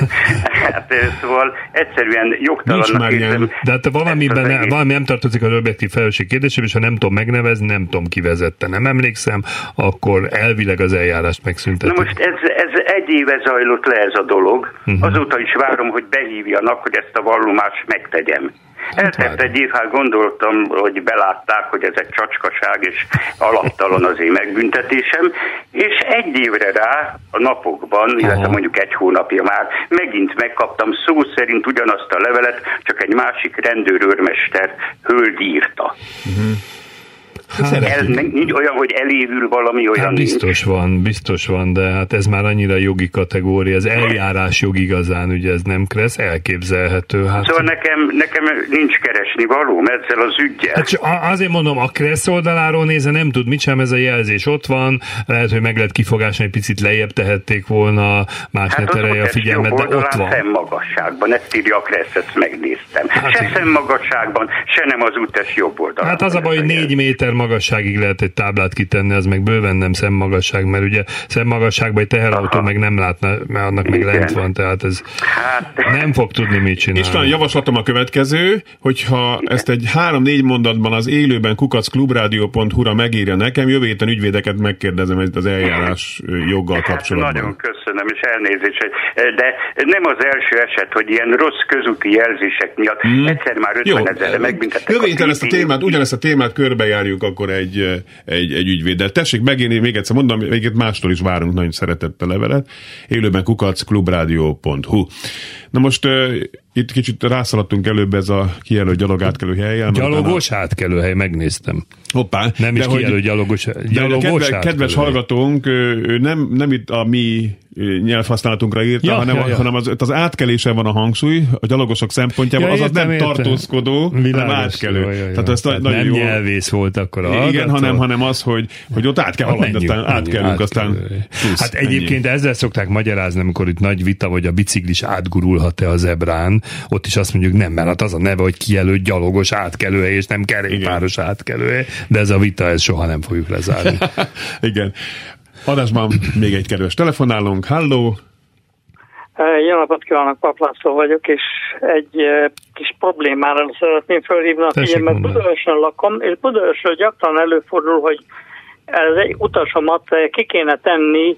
hát szóval egyszerűen jogtalannak érzem. De hát valamiben ne, valami nem tartozik az objektív felelősség kérdésébe, és ha nem tudom megnevezni, nem tudom kivezette, nem emlékszem, akkor elvileg az eljárást megszüntetik. Na most ez, ez egy éve zajlott le ez a dolog, uh-huh. azóta is várom, hogy behívjanak, hogy ezt a vallomást megtegyem. Eltett egy év, hát gondoltam, hogy belátták, hogy ez egy csacskaság, és alaptalan az én megbüntetésem, és egy évre rá, a napokban, illetve mondjuk egy hónapja már, megint megkaptam szó szerint ugyanazt a levelet, csak egy másik rendőrőrmester hölgy írta. Uh-huh. Hát, ez nincs olyan, hogy elévül valami olyan. Hát biztos nincs. van, biztos van, de hát ez már annyira jogi kategória, az eljárás jog igazán, ugye ez nem kressz, elképzelhető. Hát... Szóval nekem, nekem nincs keresni való ezzel az ügyel. Hát azért mondom, a kressz oldaláról nézve nem tud mit sem, ez a jelzés ott van, lehet, hogy meg lehet kifogásolni, egy picit lejjebb tehették volna, más hát ne terelje a figyelmet, de ott van. szemmagasságban, ezt írja a kressz, ezt megnéztem. Hát se szemmagasságban, se nem az utas jobb oldalon. Hát az a baj, hogy négy méter magasságig lehet egy táblát kitenni, az meg bőven nem szemmagasság, mert ugye szemmagasságban egy teherautó Aha. meg nem látna, mert annak meg lent van, tehát ez hát. nem fog tudni mit csinálni. István, javaslatom a következő, hogyha Igen. ezt egy három-négy mondatban az élőben kukacklubrádió.hu-ra megírja nekem, jövő héten ügyvédeket megkérdezem ez az eljárás joggal hát, kapcsolatban. Nagyon köszönöm, és elnézést, de nem az első eset, hogy ilyen rossz közúti jelzések miatt hmm. egyszer már 50 ezerre megbüntettek. Jövő héten ezt a témát, ugyanezt a témát körbejárjuk akkor egy, egy, egy ügyvéddel. Tessék megírni, még egyszer mondom, még mástól is várunk nagyon szeretettel levelet. Élőben kukac klubrádió.hu. Na most uh, itt kicsit rászaladtunk előbb ez a kijelölt gyalog átkelő helyen. Gyalogos átkelő hely, megnéztem. Hoppá. Nem is kijelölt gyalogos, gyalogos kedve, Kedves hallgatónk, ő nem, nem itt a mi nyelvhasználatunkra írta, ja, hanem, ja, ja. hanem az, az átkelése van a hangsúly, a gyalogosok szempontjából, ja, az nem értem. tartózkodó, Világos, hanem átkelő. Jó, jó, jó. Tehát ezt Tehát nagyon nem jó. nyelvész volt akkor a Igen, hanem, hanem az, hogy, hogy ott át kell haladni, aztán átkelünk, aztán plusz, Hát egyébként ennyi. ezzel szokták magyarázni, amikor itt nagy vita, vagy a biciklis átgurulhat-e a zebrán, ott is azt mondjuk nem, mert hát az a neve, hogy kijelölt gyalogos átkelőhely, és nem kerékpáros átkelőhely, de ez a vita, ez soha nem fogjuk lezárni. Igen. Adásban még egy kedves telefonálunk. Halló! Jó napot kívánok, Paplászló vagyok, és egy kis problémára szeretném felhívni a figyelmet. Budaörsön lakom, és Budaörsön gyakran előfordul, hogy ez egy utasomat ki kéne tenni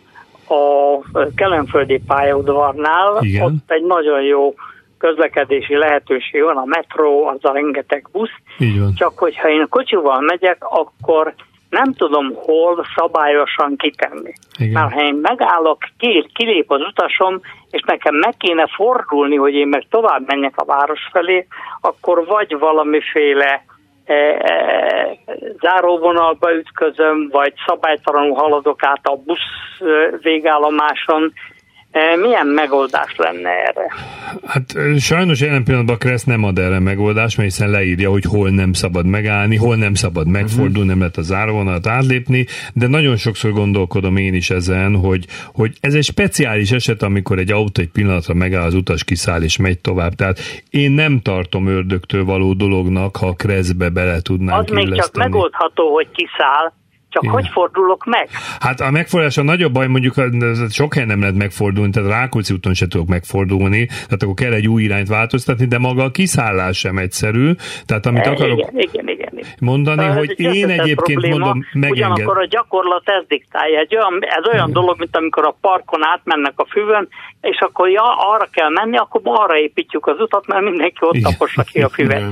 a kelenföldi pályaudvarnál. Igen. Ott egy nagyon jó közlekedési lehetőség van, a metró, az a rengeteg busz. Csak hogyha én kocsival megyek, akkor nem tudom hol szabályosan kitenni. Igen. Mert ha én megállok, két kilép az utasom, és nekem meg kéne fordulni, hogy én meg tovább menjek a város felé, akkor vagy valamiféle záróvonalba ütközöm, vagy szabálytalanul haladok át a busz e, végállomáson, E, milyen megoldás lenne erre? Hát sajnos jelen pillanatban a Kressz nem ad erre megoldást, mert hiszen leírja, hogy hol nem szabad megállni, hol nem szabad megfordulni, nem lehet a záróvonalat átlépni, de nagyon sokszor gondolkodom én is ezen, hogy, hogy ez egy speciális eset, amikor egy autó egy pillanatra megáll, az utas kiszáll és megy tovább. Tehát én nem tartom ördögtől való dolognak, ha a Kresszbe bele tudnánk Az még csak megoldható, hogy kiszáll, Csak Igen. hogy fordulok meg? Hát a megfordulás a nagyobb baj, mondjuk sok helyen nem lehet megfordulni, tehát Rákóczi úton se tudok megfordulni, tehát akkor kell egy új irányt változtatni, de maga a kiszállás sem egyszerű. Tehát amit e, akarok igen, igen, igen, igen. mondani, ez hogy én egyébként probléma, mondom, megenged. Ugyanakkor a gyakorlat ez diktálja. Egy olyan, ez olyan dolog, mint amikor a parkon átmennek a füvön, és akkor ja, arra kell menni, akkor arra építjük az utat, mert mindenki ott tapossa ki a füvet.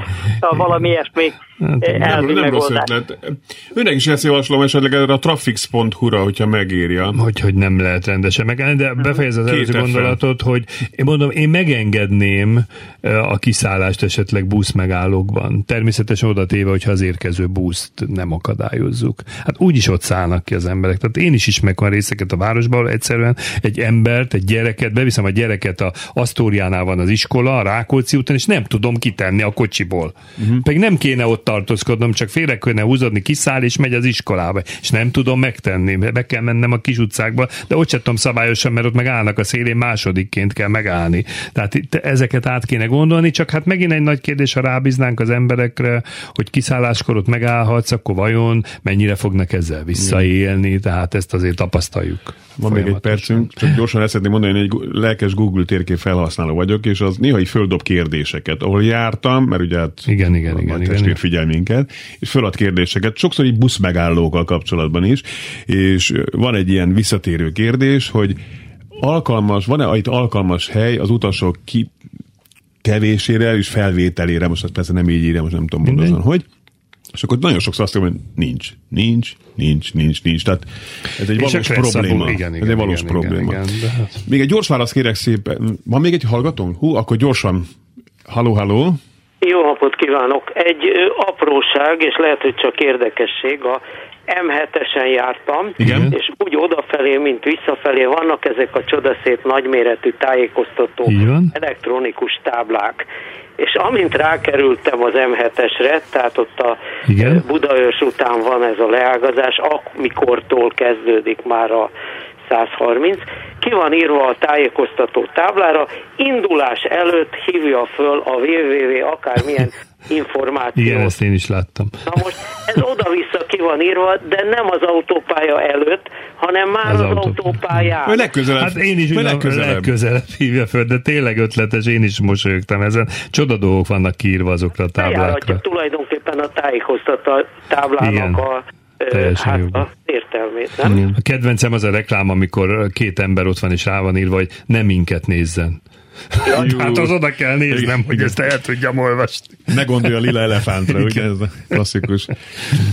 Szóval valami ilyesmi nem, nem rossz ötlet. Önnek is ezt javaslom esetleg erre a trafix.hu-ra, hogyha megírja. Hogy, hogy nem lehet rendesen megállni, de befejez az előző gondolatot, hogy én mondom, én megengedném a kiszállást esetleg busz megállókban. Természetesen oda téve, hogyha az érkező buszt nem akadályozzuk. Hát úgyis ott szállnak ki az emberek. Tehát én is ismerek a részeket a városban, egyszerűen egy embert, egy gyereket, beviszem a gyereket, a Asztóriánál van az iskola, a Rákóczi úton, és nem tudom kitenni a kocsiból. Uh-huh. Pedig nem kéne ott tartózkodnom, csak félre kéne húzódni, kiszáll, és megy az iskolába. És nem tudom megtenni, be kell mennem a kis utcákba, de ott sem tudom szabályosan, mert ott meg állnak a szélén, másodikként kell megállni. Tehát itt ezeket át kéne gondolni, csak hát megint egy nagy kérdés, ha rábíznánk az emberekre, hogy kiszálláskor ott megállhatsz, akkor vajon mennyire fognak ezzel visszaélni, tehát ezt azért tapasztaljuk. Van még egy percünk, csak gyorsan ezt szeretném mondani, hogy egy lelkes Google térkép felhasználó vagyok, és az néha így földob kérdéseket, ahol jártam, mert ugye hát igen, igen, igen, igen. Figyel minket, és fölad kérdéseket, sokszor így buszmegállókkal kapcsolatban is, és van egy ilyen visszatérő kérdés, hogy alkalmas, van-e itt alkalmas hely az utasok ki kevésére és felvételére, most persze nem így írja, most nem tudom pontosan, hogy, és akkor nagyon sokszor azt mondom, hogy nincs, nincs, nincs, nincs, nincs. Tehát ez egy valós probléma. Szabó, igen, igen, ez egy valós igen, probléma. Igen, igen, hát... Még egy gyors válasz kérek szépen. Van még egy hallgatónk? Hú, akkor gyorsan. Halló, halló. Napot kívánok! Egy apróság, és lehet, hogy csak érdekesség, a M7-esen jártam, Igen. és úgy odafelé, mint visszafelé vannak ezek a csodaszép nagyméretű tájékoztató elektronikus táblák és amint rákerültem az M7-esre, tehát ott a Igen? Budaörs után van ez a leágazás, amikortól kezdődik már a 130, ki van írva a tájékoztató táblára, indulás előtt hívja föl a www akármilyen információt. Igen, ezt én is láttam. Na most ez oda-vissza ki van írva, de nem az autópálya előtt, hanem már az, az autó... autópályán. Vagy legközelebb. Hát én is legközelebb. legközelebb hívja föl, de tényleg ötletes, én is mosolyogtam ezen. Csoda dolgok vannak kiírva azokra a táblákra. tulajdonképpen a tájékoztató táblának Igen. a Teljesen hát jó. a értelmét, nem? A kedvencem az a reklám, amikor két ember ott van és rá van írva, hogy nem minket nézzen. Ja, hát az oda kell néznem, hogy ezt el tudjam olvasni. Ne gondolj a lila elefántra, ugye ez a klasszikus.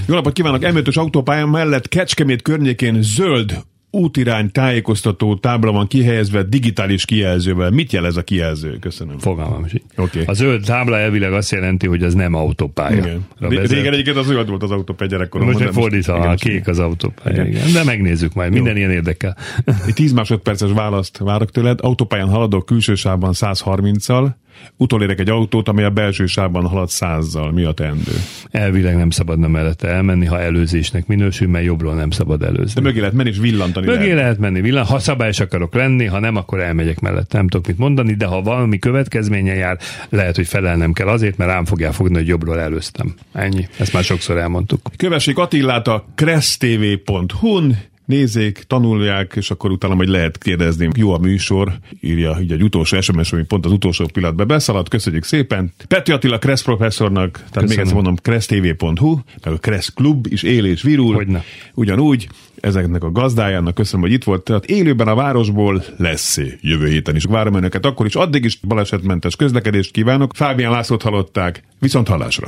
Jó napot kívánok! M5-ös autópályán mellett Kecskemét környékén zöld útirány tájékoztató tábla van kihelyezve digitális kijelzővel. Mit jelez a kijelző? Köszönöm. Fogalmam is. Okay. A zöld tábla elvileg azt jelenti, hogy az nem autópálya. Igen. Régen egyébként az zöld volt az autópálya gyerekkoromban. Most fordítva, a kék az autópálya. Igen. igen. De megnézzük majd, minden Jó. ilyen érdekel. Egy 10 másodperces választ várok tőled. Autópályán haladok külső sávban 130-al, utolérek egy autót, amely a belső sávban halad százzal. Mi a teendő? Elvileg nem szabadna mellette elmenni, ha előzésnek minősül, mert jobbról nem szabad előzni. De mögé lehet menni és villantani. Mögé lehet, lehet menni, villan. Ha szabályos akarok lenni, ha nem, akkor elmegyek mellette. Nem tudok mit mondani, de ha valami következménye jár, lehet, hogy felelnem kell azért, mert rám fogják fogni, hogy jobbról előztem. Ennyi. Ezt már sokszor elmondtuk. Kövessék Attillát a kresstv.hu-n, nézzék, tanulják, és akkor utána majd lehet kérdezni. Jó a műsor, írja így egy utolsó SMS, ami pont az utolsó pillanatban beszaladt. Köszönjük szépen. Petri Attila Kressz professzornak, tehát Köszönöm. még egyszer mondom, kressztv.hu, meg a Kressz Klub is él és virul. Hogyne. Ugyanúgy, ezeknek a gazdájának köszönöm, hogy itt volt. Tehát élőben a városból lesz jövő héten is. Várom önöket akkor is. Addig is balesetmentes közlekedést kívánok. Fábián Lászlót hallották. Viszont hallásra.